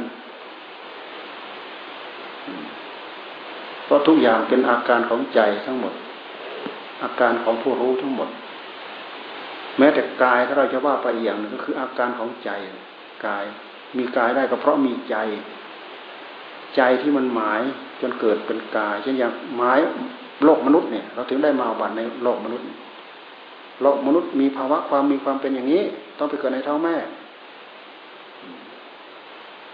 เพราะทุกอย่างเป็นอาการของใจทั้งหมด อาการของผู้รู้ทั้งหมด แม้แต่กายถ้าเราจะว่าไปอย่างหนึ่งก็คืออาการของใจกาย มีกายได้ก็เพราะมีใจ ใจที่มันหมายจนเกิดเป็นกาย เช่นอย่างหมายโลกมนุษย์เนี่ย เราถึงได้มาบัตในโลกมนุษย์โลกมนุษย์มีภาวะความมีความเป็นอย่างนี้ ต้องไปเกิดในท้องแม่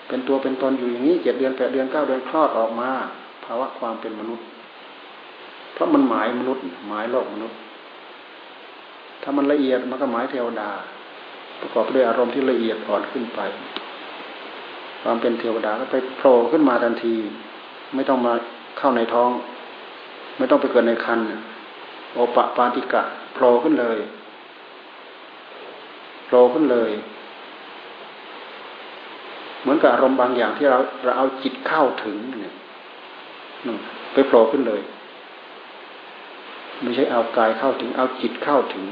เป็นตัวเป็นตนอยู่อย่างนี้เจ็ดเดือนแปดเดือนเก้าเดือนคลอดออกมาภาวะความเป็นมนุษย์ เพราะมันหมายมนุษย์ หมายโลกมนุษย์ ถ้ามันละเอียดมันก็หมายเทวดา ประกอบด้วยอารมณ์ที่ละเอียดอ่อนขึ้นไป ความเป็นเทวดาก็ไปโผล่ขึ้นมาทันที ไม่ต้องมาเข้าในท้อง ไม่ต้องไปเกิดในคันโอปะปาติกะโผล่ขึ้นเลยโผล่ขึ้นเลย เหมือนกับอารมณ์บางอย่างที่เราเราเอาจิตเข้าถึงเนี่ยไปโผล่ขึ้นเลย ไม่ใช่เอากายเข้าถึง เอาจิตเข้าถึง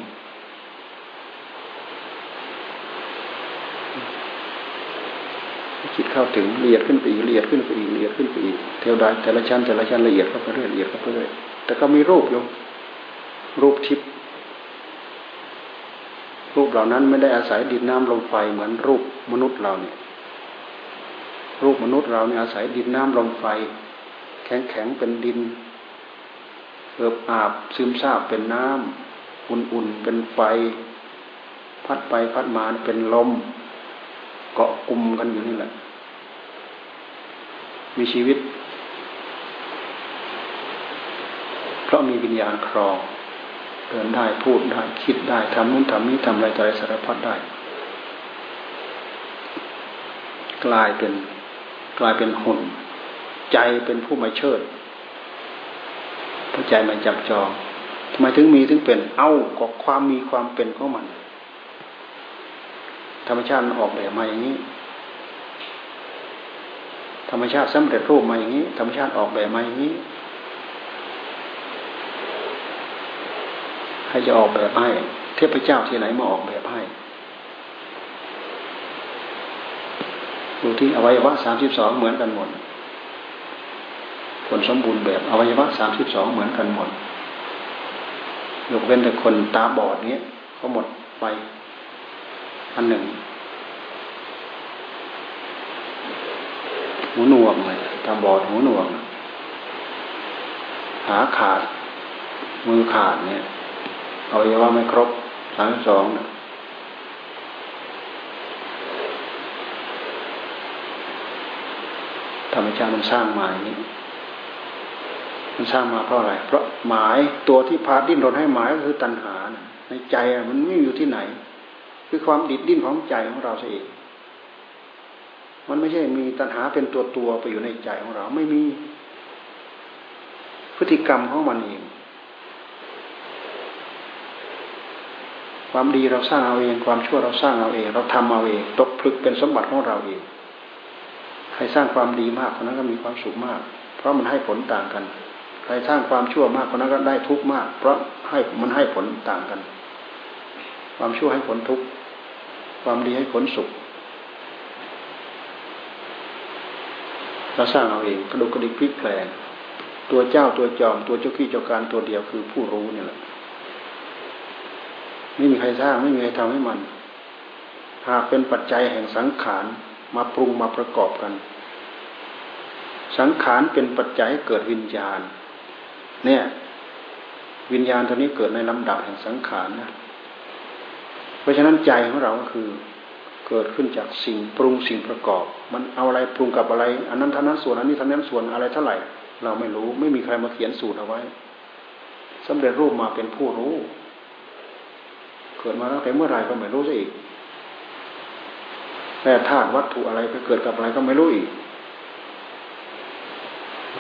จิตเข้าถึงละเอียดขึ้นไปอีกละเอียดขึ้นไปอีกละเอียดขึ้นไปอีกเทวดาแต่ละชั้นแต่ละชั้นละเอียดเข้าไปเรื่อยละเอียดเข้าไปเรื่อยแต่ก็มีรูปอยู่รูปทิพย์รูปเหล่านั้นไม่ได้อาศัยดินน้ำลมไฟเหมือนรูปมนุษย์เราเนี่ย รูปมนุษย์เราเนี่ยอาศัยดินน้ำลมไฟ แข็งแข็งเป็นดินเอิบอาบซึมซาบเป็นน้ำอุ่นๆเป็นไฟ พัดไปพัดมาเป็นลม เกาะกลุ่มกันอยู่นี่แหละ มีชีวิต เพราะมีวิญญาณครองเดินได้พูดได้คิดได้ทำนู่นทำนี้ทำอะไรต่ออะไรสารพัดได้ กลายเป็น กลายเป็นหุ่น ใจเป็นผู้มาเชิดพระใจมาจับจองทำไมถึงมีถึงเป็น เอ้าก็ความมีความเป็นของมัน ธรรมชาติออกแบบมาอย่างนี้ ธรรมชาติสำเร็จรูปมาอย่างนี้ ธรรมชาติออกแบบมาอย่างนี้รจะออกแบบให้ เทพเจ้าที่ไหนมาออกแบบให้ ดูที่อวัยวะสามสิบสองเหมือนกันหมด คนสมบูรณ์แบบอวัยวะสามสิบสองเหมือนกันหมดยกเว้นแต่คนตาบอดเนี้ยเขาหมดไปอันหนึ่งหูหนวกเลยตาบอดหูหนวกขาขาด มือขาดเนี่ยอาอย่ว่าไม่ครบสามสองนะ ธรรมชาติมันสร้างมาอย่างนี้มันสร้างมาเพราะอะไร เพราะหมายตัวที่พาดิ้นรนให้หมายก็คือตัณหาในใจมันไม่อยู่ที่ไหน คือความดิดดิ้นของใจของเราเอง มันไม่ใช่มีตัณหาเป็นตัวตัวไปอยู่ในใจของเราไม่มีพฤติกรรมของมันเอง ความดีเราสร้างเอาเอง ความชั่วเราสร้างเอาเอง เราทำเอาเอง ตกผลึกเป็นสมบัติของเราเอง ใครสร้างความดีมากคนนั้นก็มีความสุขมาก เพราะมันให้ผลต่างกัน ใครสร้างความชั่วมากคนนั้นก็ได้ทุกข์มาก เพราะให้มันให้ผลต่างกัน ความชั่วให้ผลทุกข์ความดีให้ผลสุขเราสร้างเอาเองกระดุกกระดิกพลิกแปลงตัวเจ้าตัวจอมตัวเจ้าขี้เจ้าการตัวเดียวคือผู้รู้เนี่ยแหละไม่มีใครสร้างไม่มีใครทำให้มัน หากเป็นปัจจัยแห่งสังขาร มาปรุงมาประกอบกัน สังขารเป็นปัจจัยให้เกิดวิญญาณ เนี่ย วิญญาณตัวนี้เกิดในลำดับแห่งสังขารนะเพราะฉะนั้นใจของเราก็คือเกิดขึ้นจากสิ่งปรุงสิ่งประกอบ มันเอาอะไรปรุงกับอะไร อันนั้นท่านั้นส่วนอันนี้ท่านั้นส่วนอะไรเท่าไหร่ เราไม่รู้ไม่มีใครมาเขียนสูตรเอาไว้สำเร็จรูปมาเป็นผู้รู้ เกิดมาตั้งแต่เมื่อไรก็ไม่รู้ซะอีก แต่ธาตุวัตถุอะไรไปเกิดกับอะไรก็ไม่รู้อีก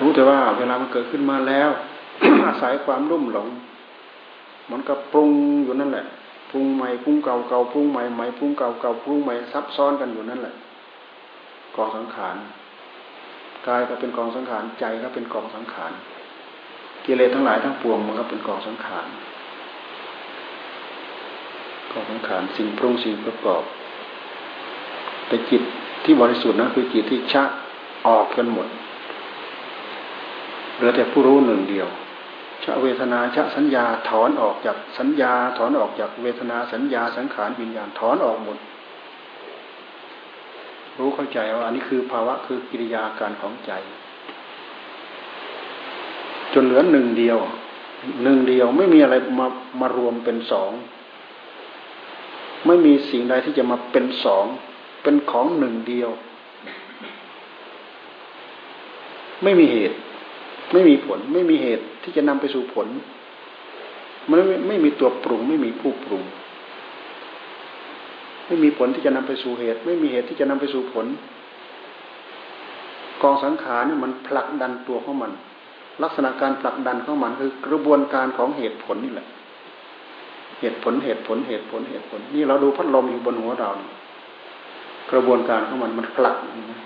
รู้แต่ว่าเวลามันเกิดขึ้นมาแล้ว อาศัยความรุ่มหลง มันก็ปรุงอยู่นั่นแหละปรุงใหม่ปรุงเก่าเก่าปรุงใหม่ใหม่ปรุงเก่าเก่าปรุงใหม่ซับซ้อนกันอยู่นั่นแหละกองสังขารกายก็เป็นกองสังขารใจก็เป็นกองสังขารกิเลสทั้งหลายทั้งปวงมันก็เป็นกองสังขารกองสังขารสิ่งปรุงสิ่งประกอบ แต่จิตที่บริสุทธิ์นะคือจิตที่ชะออกกันหมดเหลือแต่ผู้รู้หนึ่งเดียวชะเวทนาชะสัญญาถอนออกจากสัญญาถอนออกจากเวทนาสัญญาสังขารวิญญาณถอนออกหมด รู้เข้าใจว่าอันนี้คือภาวะคือกิริยาการของใจ จนเหลือหนึ่งเดียว หนึ่งเดียวไม่มีอะไรมามารวมเป็นสอง ไม่มีสิ่งใดที่จะมาเป็นสอง เป็นของหนึ่งเดียว ไม่มีเหตุ ไม่มีผล ไม่มีเหตุที่จะนำไปสู่ผล มันไม่ไม่มีตัวปรุง ไม่มีผู้ปรุง ไม่มีผลที่จะนำไปสู่เหตุ ไม่มีเหตุที่จะนำไปสู่ผล กองสังขารนี่มันผลักดันตัวของมัน ลักษณะการผลักดันของมันคือกระบวนการของเหตุผลนี่แหละ เหตุผลเหตุผลเหตุผลเหตุผล นี่เราดูพัดลมอยู่บนหัวเรานี่ กระบวนการของมันมันผลัก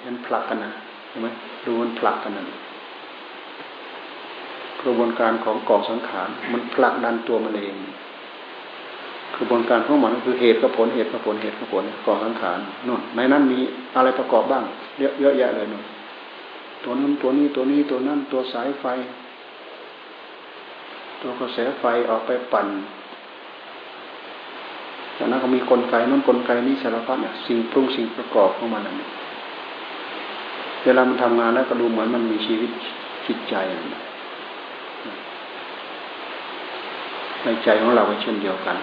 มันผลักกันนะเห็นไหมดูมันผลักกันนะกระบวนการของกองสังขารมันผลักดันตัวมันเองกระบวนการของมันก็คือเหตุกับผลเหตุกับผลเหตุกับผลกองสังขารนู่นในนั้นมีอะไรประกอบบ้างเยอะเยอะแยะเลยนู่นตัวนั้นตัวนี้ตัวนี้ตัวนั้นตัวสายไฟ ตัวกระแสไฟออกไปปั่น จากนั้นก็มีกลไกนั่นกลไกนี้สารพัดเนี่ยสิ่งปรุงสิ่งประกอบของมันนั่นเวลามันทำงานแล้วก็ดูเหมือนมันมีชีวิตจิตใจในใจของเราก็เช่นเดียวกัน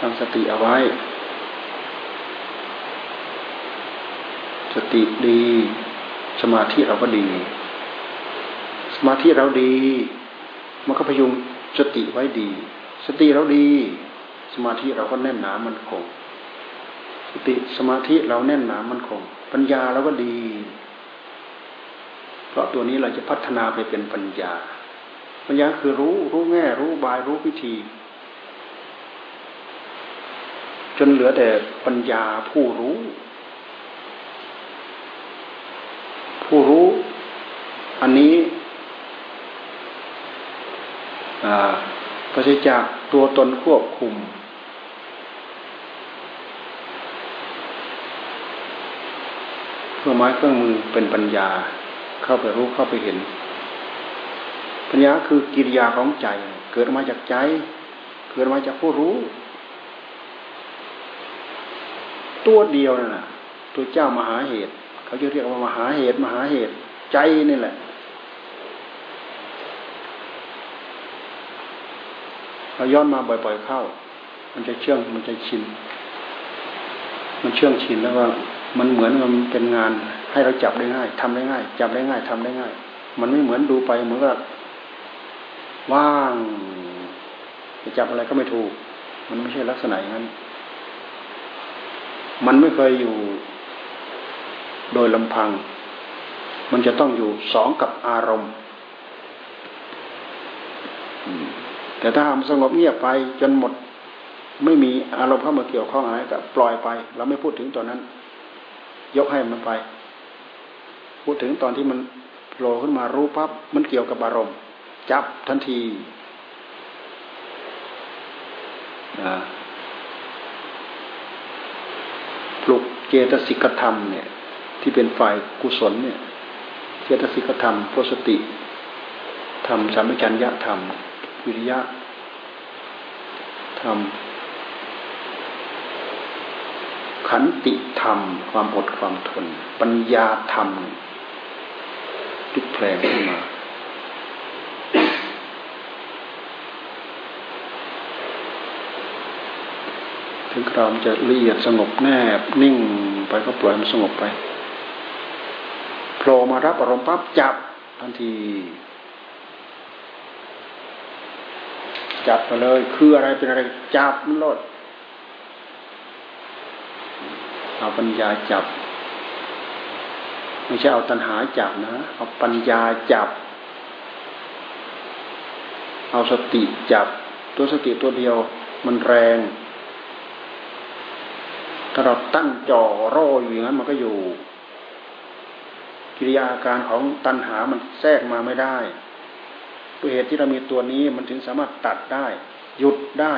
ตั้งสติเอาไว้ สติดี สมาธิเราก็ดี สมาธิเราดี มันก็พยุง สติไว้ดี สติเราดี สมาธิเราก็แน่นหนามันคง สติสมาธิเราแน่นหนามันคง ปัญญาเราก็ดี เพราะตัวนี้เราจะพัฒนาไปเป็นปัญญา ปัญญาคือรู้รู้แง่ รู้บายรู้วิธี จนเหลือแต่ปัญญาผู้รู้ ผู้รู้ อันนี้ ปราศจากตัวตนควบคุม เครื่องไม้เครื่องมือเป็นปัญญา เข้าไปรู้เข้าไปเห็น ปัญญาคือกิริยาของใจ เกิดมาจากใจ เกิดมาจากผู้รู้ ตัวเดียวนั่นแหะตัวเจ้ามหาเหตุ เขาจะเรียกว่ามหาเหตุ มหาเหตุ ใจนี่แหละ เราย้อนมาบ่อยๆเข้า มันจะเชื่องมันจะชิน มันเชื่องชินแล้วว่ามันเหมือนมันเป็นงาน ให้เราจับได้ง่ายทำได้ง่าย จับได้ง่ายทำได้ง่าย มันไม่เหมือนดูไปเหมือนกับว่างจะจับอะไรก็ไม่ถูก มันไม่ใช่ลักษณะอย่างนั้น มันไม่เคยอยู่โดยลำพัง มันจะต้องอยู่สองกับอารมณ์ แต่ถ้ามันสงบเงียบไปจนหมด ไม่มีอารมณ์เข้ามาเกี่ยวข้องอะไรก็ปล่อยไป เราไม่พูดถึงตอนนั้น ยกให้มันไป พูดถึงตอนที่มันโผล่ขึ้นมารู้ปั๊บมันเกี่ยวกับอารมณ์ จับทันทีปลุกเจตสิกธรรมเนี่ย ที่เป็นฝ่ายกุศลเนี่ย เจตสิกธรรมโพสติธรรมสัมปชัญญะธรรม วิริยะธรรม ขันติธรรม ความอดความทน ปัญญาธรรมทุกแผลงขึ้นมา ถึงคราวจะละเอียดสงบแนบ นิ่งไปก็ปล่อยมันสงบไปโผล่มารับอารมณ์ปั๊บจับทันที จับไปเลย คืออะไรเป็นอะไรจับมันลดเอาปัญญาจับ ไม่ใช่เอาตัณหาจับนะ เอาปัญญาจับ เอาสติจับ ตัวสติตัวเดียวมันแรง ถ้าเราตั้งจ่อรออยู่อย่างนั้นมันก็อยู่ กิริยาการของตัณหามันแทรกมาไม่ได้ ด้วยเหตุที่เรามีตัวนี้มันถึงสามารถตัดได้ หยุดได้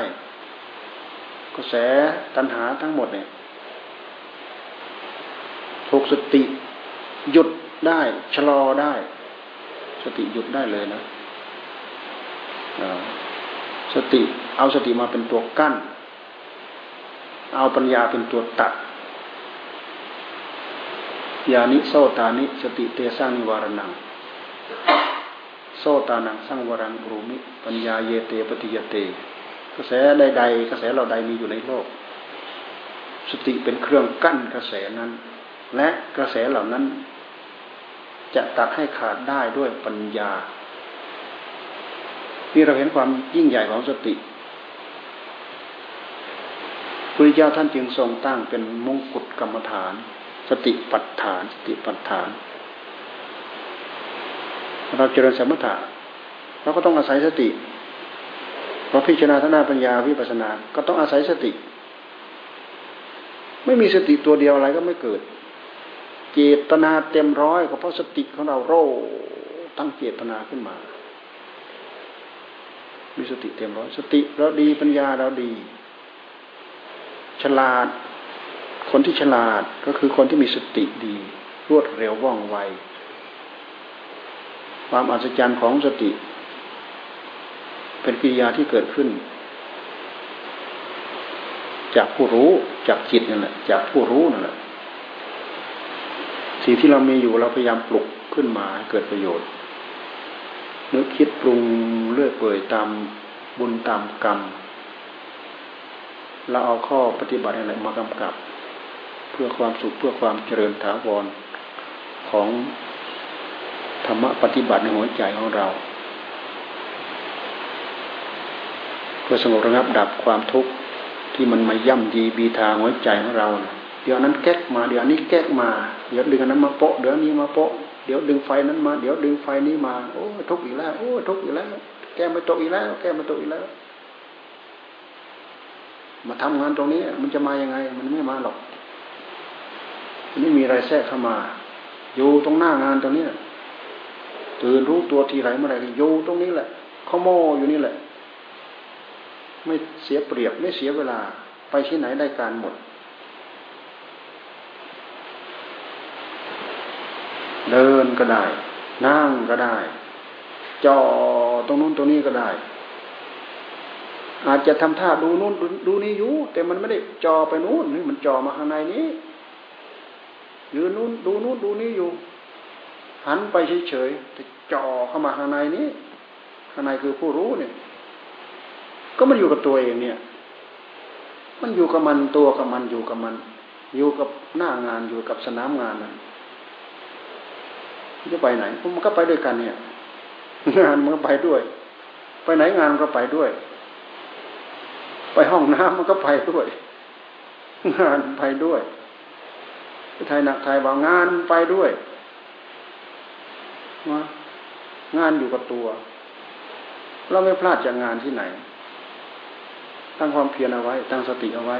กระแสตัณหาทั้งหมดเนี่ยถูกสติ หยุดได้ชะลอได้ สติหยุดได้เลยนะสติเอาสติมาเป็นตัวกั้น เอาปัญญาเป็นตัวตัดยานิโซตานิ สติเตสร้างนิวารนัง โซตานังสังวรังรูมิ ปัญญาเยเตปฏิยเต กระแสใดๆกระแสเราใดมีอยู่ในโลก สติเป็นเครื่องกั้นกระแสนั้น และกระแสเหล่านั้น จะตัดให้ขาดได้ด้วยปัญญานี่เราเห็นความยิ่งใหญ่ของสติพระเจ้าท่านจึงทรงตั้งเป็นมงกุฎกรรมฐาน สติปัฏฐาน สติปัฏฐาน เราเจริญสมถะเราก็ต้องอาศัยสติเราพิจารณาทนาปัญญาวิปัสสนาก็ต้องอาศัยสติ ไม่มีสติตัวเดียวอะไรก็ไม่เกิด เจตนาเต็มร้อยก็เพราะสติของเราโร่ตั้งเจตนาขึ้นมา มีสติเต็มร้อยสติเราดีปัญญาเราดี ฉลาด คนที่ฉลาดก็คือคนที่มีสติดี รวดเร็วว่องไว ความอัศจรรย์ของสติ เป็นกิริยาที่เกิดขึ้น จากผู้รู้จากจิตนั่นแหละจากผู้รู้นั่นแหละสิ่งที่เรามีอยู่เราพยายามปลุกขึ้นมาเกิดประโยชน์นึกคิดปรุงเลื่อยเปื่อยตามบุญตามกรรม เราเอาข้อปฏิบัติอะไรมากำกับ เพื่อความสุขเพื่อความเจริญถาวรของ ธรรมะปฏิบัติในหัวใจของเรา เพื่อสงบระงับดับความทุกข์ที่มันมาย่ำยีบีทาหัวใจของเรา เดี๋ยวนั้นแก๊กมาเดี๋ยวนี้แก๊กมา เดี๋ยวดึงนั้นมาโปะเดี๋ยวนี้มาโปะเดี๋ยวดึงไฟนั้นมา เดี๋ยวดึงไฟนี้มา โอ้ทุกข์อีกแล้ว โอ้ทุกข์อีกแล้ว แก้ไม่ตกอีกแล้ว แก้ไม่ตกอีกแล้ว มาทำงานตรงนี้ มันจะมายังไง มันไม่มาหรอกนไม่มีอะไรแทรกเข้ามา อยู่ตรงหน้างานตรงนี้ ตื่นรู้ตัวทีไรเมื่อไรอยู่ตรงนี้แหละขาโมอยู่นี่แหละ ไม่เสียเปรียบไม่เสียเวลา ไปที่ไหนได้การหมด เดินก็ได้ นั่งก็ได้จอตรงนู้นตรงนี้ก็ได้ อาจจะทำท่าดูนู้นดูนี้อยู่ แต่มันไม่ได้จอไปนู้นนี่มันจอมาข้างในนี้ยืนนู้นดูนู้นดูนี้อยู่ หันไปเฉยๆแต่จอเข้ามาข้างในนี้ข้างในคือผู้รู้เนี่ย ก็มันอยู่กับตัวเองเนี่ย มันอยู่กับมันตัวกับมันอยู่กับมัน อยู่กับหน้างานอยู่กับสนามงานนั้นจะไปไหนมันก็ไปด้วยกันเนี่ย งานมันก็ไปด้วย ไปไหนงานก็ไปด้วย ไปห้องน้ำมันก็ไปด้วย งานไปด้วยไปไทยหนักไทยบางงานไปด้วย นะงานอยู่กับตัว เราไม่พลาดจากงานที่ไหน ตั้งความเพียรเอาไว้ ตั้งสติเอาไว้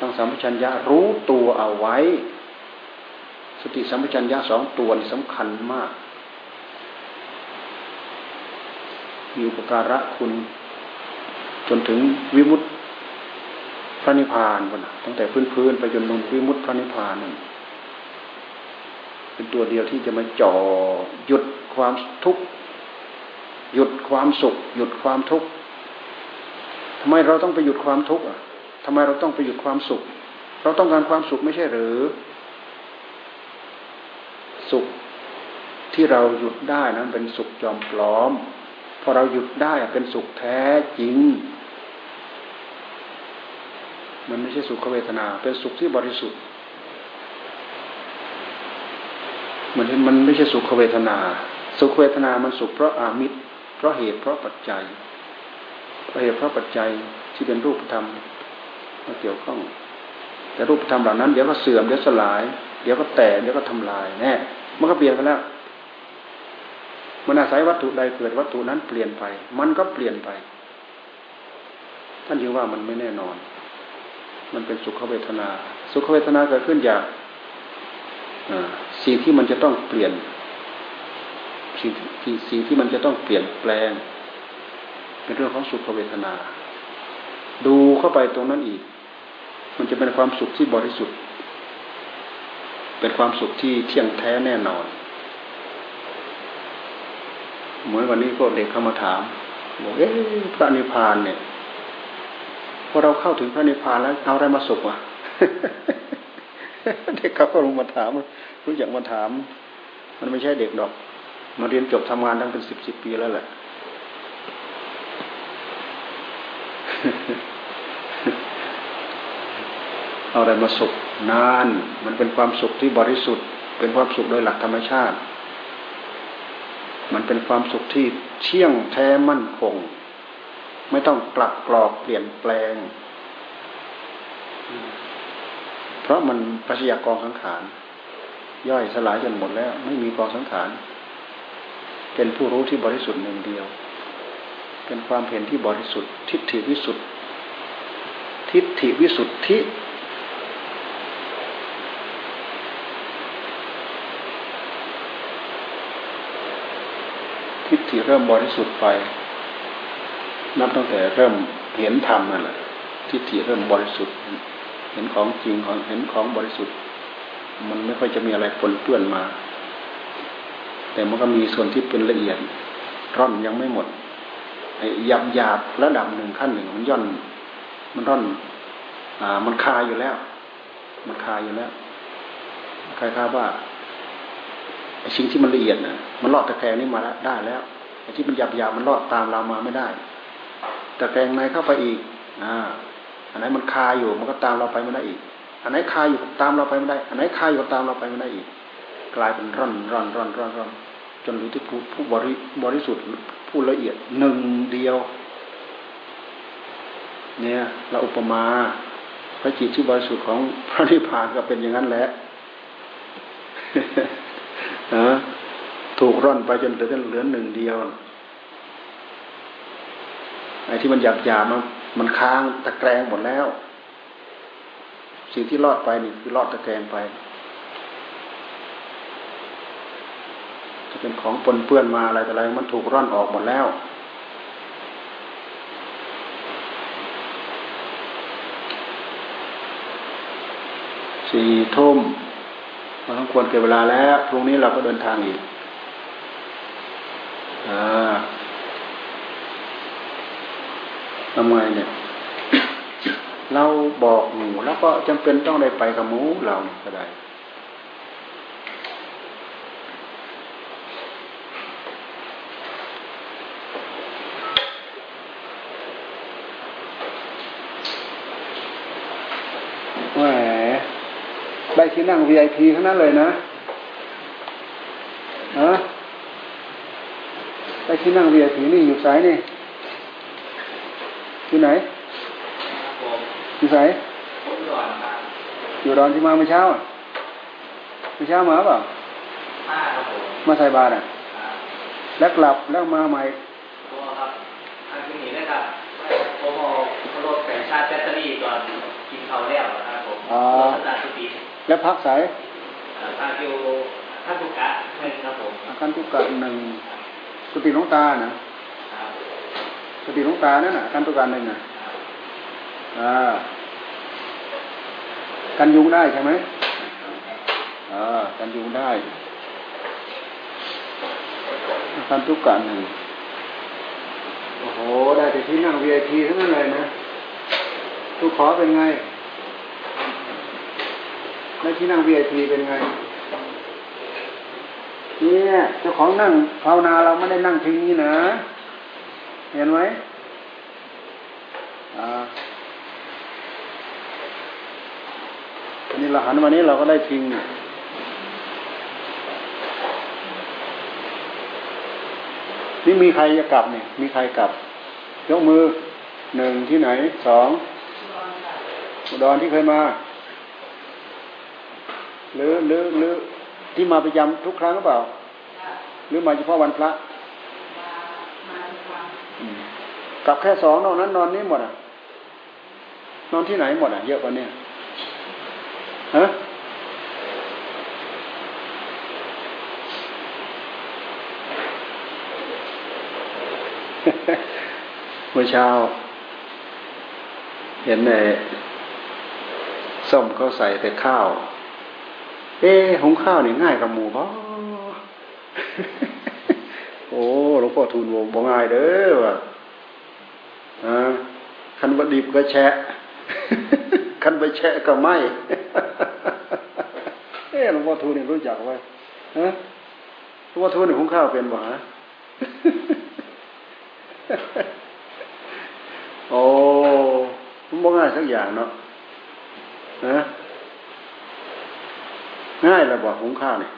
ตั้งสัมปชัญญะรู้ตัวเอาไว้ สติสัมปชัญญะสองตัวนี่สำคัญมาก มีอุปการะคุณ จนถึงวิมุตติพระนิพพานวนตั้งแต่พื้นๆไปจนลงวิมุตติพระนิพพานนั่น เป็นตัวเดียวที่จะมาจ่อหยุดความทุกข์หยุดความสุข หยุดความทุกข์ทำไมเราต้องไปหยุดความทุกข์อะทำไมเราต้องไปหยุดความสุข เราต้องการความสุขไม่ใช่หรือ สุขที่เราหยุดได้นั้นเป็นสุขจอมปลอม พอเราหยุดได้เป็นสุขแท้จริง มันไม่ใช่สุขเวทนา เป็นสุขที่บริสุทธิ์ มันมันไม่ใช่สุขเวทนา สุขเวทนามันสุขเพราะอามิตร เพราะเหตุเพราะปัจจัยเพราะเหตุเพราะปัจจัยที่เป็นรูปธรรมมาเกี่ยวข้อง แต่รูปธรรมเหล่านั้น เดี๋ยวก็เสื่อมเดี๋ยวสลาย เดี๋ยวก็แตกเดี๋ยวก็ทำลายแน่มันก็เปลี่ยนไปแล้วมันอาศัยวัตถุใดเกิดวัตถุนั้นเปลี่ยนไป มันก็เปลี่ยนไป ท่านยึงว่ามันไม่แน่นอน มันเป็นสุขเวทนา สุขเวทนาเกิดขึ้นจาก สิ่งที่มันจะต้องเปลี่ยนสิ่งที่สิ่งที่มันจะต้องเปลี่ยนแปลง เป็นเรื่องของสุขเวทนา ดูเข้าไปตรงนั้นอีก มันจะเป็นความสุขที่บริสุทธิ์ เป็นความสุขที่เที่ยงแท้แน่นอน เหมือนวันนี้พวกเด็กเข้ามาถามบอกเอ๊ะพระนิพพานเนี่ยพอเราเข้าถึงพระนิพพานแล้วเอาอะไรมาสุขวะเด็กเขาก็ลงมาถาม รู้จักมาถาม มันไม่ใช่เด็กดอกมาเรียนจบทำงานตั้งเป็นสิบสิบปีแล้วแหละเอาอะไรมาสุขนาน มันเป็นความสุขที่บริสุทธิ์ เป็นความสุขโดยหลักธรรมชาติ มันเป็นความสุขที่เที่ยงแท้มั่นคง ไม่ต้องกลับกรอกเปลี่ยนแปลง เพราะมันปัจจัยกองสังขาร ย่อยสลายจนหมดแล้ว ไม่มีกองสังขารเป็นผู้รู้ที่บริสุทธิ์หนึ่งเดียว เป็นความเห็นที่บริสุทธิ์ ทิฏฐิวิสุทธิ์ทิฏฐิวิสุทธิทิฏฐิเริ่มบริสุทธิ์ไป นับตั้งแต่เริ่มเห็นธรรมนั่นแหละทิฏฐิเริ่มบริสุทธิ์ เห็นของจริงของเห็นของบริสุทธิ์ มันไม่ค่อยจะมีอะไรปนเปื้อนมา แต่มันก็มีส่วนที่เป็นละเอียดร่อนยังไม่หมดไอ้หยาบหยาบระดับหนึ่งขั้นหนึ่งมันย่อน มันร่อน อ่า มันคาอยู่แล้ว มันคาอยู่แล้วคล้ายๆว่าไอ้สิ่งที่มันละเอียดนะมันลอดตะแกรงนี่มาได้แล้วไอ้ที่มันหยาบหยาบมันลอดตามเรามาไม่ได้ตะแกรงในเข้าไปอีก อ่าอันไหนมันคาอยู่มันก็ตามเราไปไม่ได้อีก อันไหนคาอยู่ตามเราไปไม่ได้ อันไหนคาอยู่ตามเราไปไม่ได้อีก กลายเป็นร่อนร่อนร่อนร่อนร่อนจนอยู่ที่ผู้ผู้บริบริสุทธิ์ผู้ละเอียดหนึ่งเดียว เนี่ยเราอุปมาพระจิตที่บริสุทธิ์ของพระนิพพานก็เป็นอย่างนั้นแหละนะถูกร่อนไปจนเหลือเหลือหนึ่งเดียวไอ้ที่มันหยาบหยามันมันค้างตะแกรงหมดแล้ว สิ่งที่รอดไปนี่คือรอดตะแกรงไปตะเป็นของปนเปื้อนมาอะไรแต่อะไรมันถูกร่อนออกหมดแล้วสี่ทุ่มมาต้องควรเก็บเวลาแล้วพรุ่งนี้เราก็เดินทางอีกทำไงเนี่ย เราบอกหมูแล้วก็จำเป็นต้องได้ไปกับหมูเราก็ได้ได้ที่นั่ง VIP ทั้งนั้นเลยนะฮะได้ที่นั่ง VIP นี่อยู่สายนี่อยู่ไหน อยู่สายอยู่ดอนที่มาเมื่อเช้าเมื่อเช้ามาเปล่ามาใส่บาตรอะ แล้วกลับแล้วมาใหม่ครับอันนี้นะครับผมเอารถแต่ชาร์จแบตเตอรี่ก่อนกินข้าวแล้วนะครับผมอ๋อแล้วพักสายพักอยู่ขั้นตุกะหนึ่งครับผมขั้นตุกะหนึ่งสติน้องตานะสติน้องตานั่นน่ะขั้นตุกะหนึ่งน่ะอ่า กันยุงได้ใช่ไหมอ่ากันยุงได้ขั้นตุกะหนึ่งโอ้โห ได้แต่ที่นั่ง VIP ทั้งนั้นเลยนะทุกขอเป็นไงแล้ที่นั่ง VIP เป็นไงเนี่ยเจ้าของนั่งภาวนาเราไม่ได้นั่งทิ้งนี้นะ เห็นไหมอ่า นนี้เรหันมานี้เราก็ได้ทิ้งนี่มีใครจะกลับเนี่ย มีใครกลับ ยกมือหนึ่งที่ไหนสองอุดรที่เคยมา หรือหรือหรือที่มาประจำทุกครั้งหรือเปล่า หรือมาเฉพาะวันพระกลับแค่สองนอนนั้น นอนนี้หมดอะ นอนที่ไหนหมดอะ เยอะกว่านี้ ฮะเมื่อเช้า เห็นในส้มเขาใส่แต่ข้าว เอ๊หุงข้าวนี่ง่ายกับหมูบ่โอ้หลวงพ่อทูลวงบ่ง่ายเด้อว่ะอ่าคันบดิบก็แชะ คันไปแชะก็ไม่เอ๊หลวงพ่อทูนี่รู้จักไว้ฮะหลวงพ่อทูนี่หุงข้าวเป็นบ่ฮะโอ้มันบ่ง่ายสักอย่างเนาะนะง่ายเลยบอกหุงข้าวเนี่ย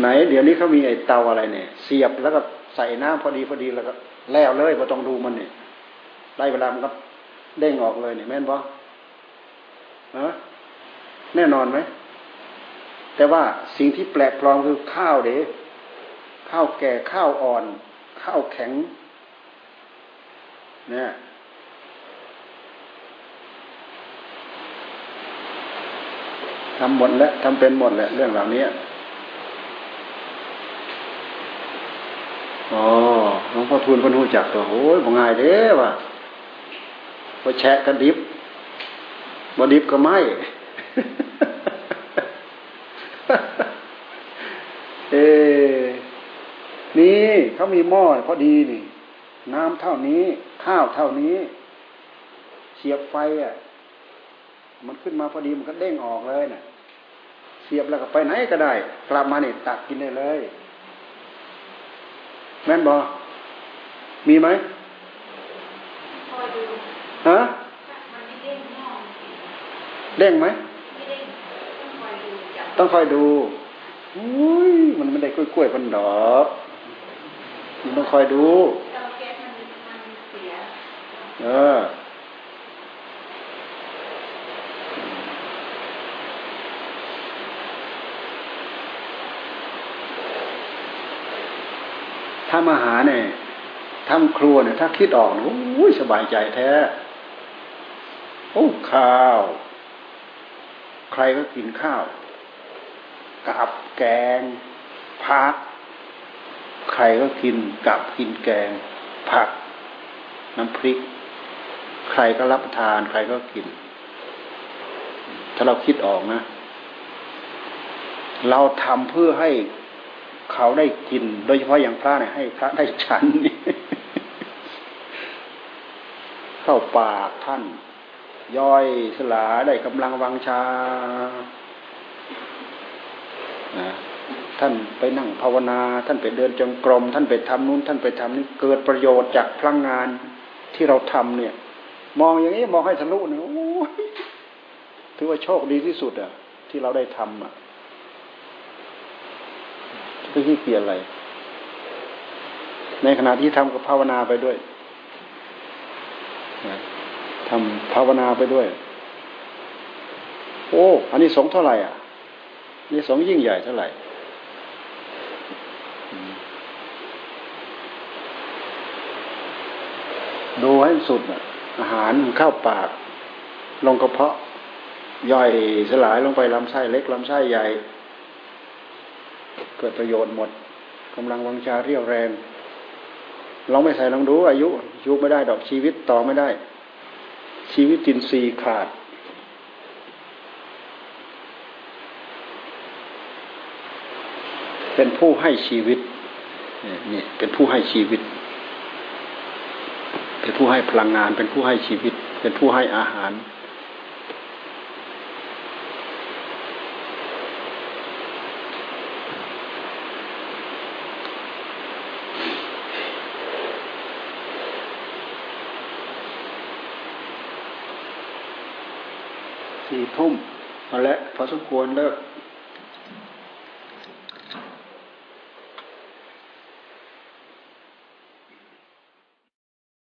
ไหน เดี๋ยวนี้เขามีไอ้เตาอะไรเนี่ย เสียบแล้วก็ใส่น้ำพอดีพอดีแล้วก็ แล้วเลยพอต้องดูมันเนี่ยได้เวลามันก็เด้งออกเลยเนี่ยแม่นบอฮะแน่นอนไหม แต่ว่าสิ่งที่แปลกปลอมคือข้าวเด้ข้าวแก่ข้าวอ่อน ข้าวแข็งเนี่ยทำหมดแล้วทำเป็นหมดแหละเรื่องเหล่านี้อ๋อ หลวงพ่อทูลพนูจักตัวโอ้ยบง่ายเด้ว่ะพอแชะกันดิบบดิบก็ไม่เอนี่เขามีหม้อพอดีนี่ น้ำเท่านี้ ข้าวเท่านี้เสียบไฟอะ มันขึ้นมาพอดีมันก็เด้งออกเลยนะ่ะ เสียบแล้วก็ไปไหนก็ได้ กลับมาเนี่ยตักกินได้เลย แม่นบอ มีไหมฮะเด้งไหมต้องคอยดูอุ้ยมันไม่ได้กล้วยๆพันดอกมันต้องคอยดูเออทำอาหารเนี่ย ทำครัวเนี่ยถ้าคิดออกโอ้ยสบายใจแท้ โอ้ข้าว ใครก็กินข้าวกับแกงผัก ใครก็กินกับกินแกง ผัก น้ำพริก ใครก็รับประทาน ใครก็กิน ถ้าเราคิดออกนะ เราทำเพื่อให้เขาได้กิน โดยเฉพาะอย่างพระเนี่ยให้พระได้ฉันนี่ เข้าปากท่าน ย่อยสลาได้กำลังวังชานะท่านไปนั่งภาวนา ท่านไปเดินจงกรม ท่านไปทำนู้น ท่านไปทำนี้เกิดประโยชน์จากพลังงานที่เราทำเนี่ย มองอย่างนี้มองให้ทะลุเนี่ยถือว่าโชคดีที่สุดอะ ที่เราได้ทำอะไม่ขี้เกียจอะไร ในขณะที่ทำกับภาวนาไปด้วย ทำภาวนาไปด้วย โอ้อันนี้สงเท่าไหร่อะนี่สงยิ่งใหญ่เท่าไหร่ดูให้สุดอาหารเข้าปาก ลงกระเพาะ ย่อยสลายลงไปลำไส้เล็กลำไส้ใหญ่ เกิดประโยชน์หมดกำลังวังชาเรียวแรงลองไม่ใส่ลองดูอายุ ยุไม่ได้ดอกชีวิตต่อไม่ได้ ชีวิตจินซีขาด เป็นผู้ให้ชีวิตเนี่ยเป็นผู้ให้ชีวิต เป็นผู้ให้พลังงาน เป็นผู้ให้ชีวิต เป็นผู้ให้อาหาร ทุ่มมาแล้วพอสมควรเลิก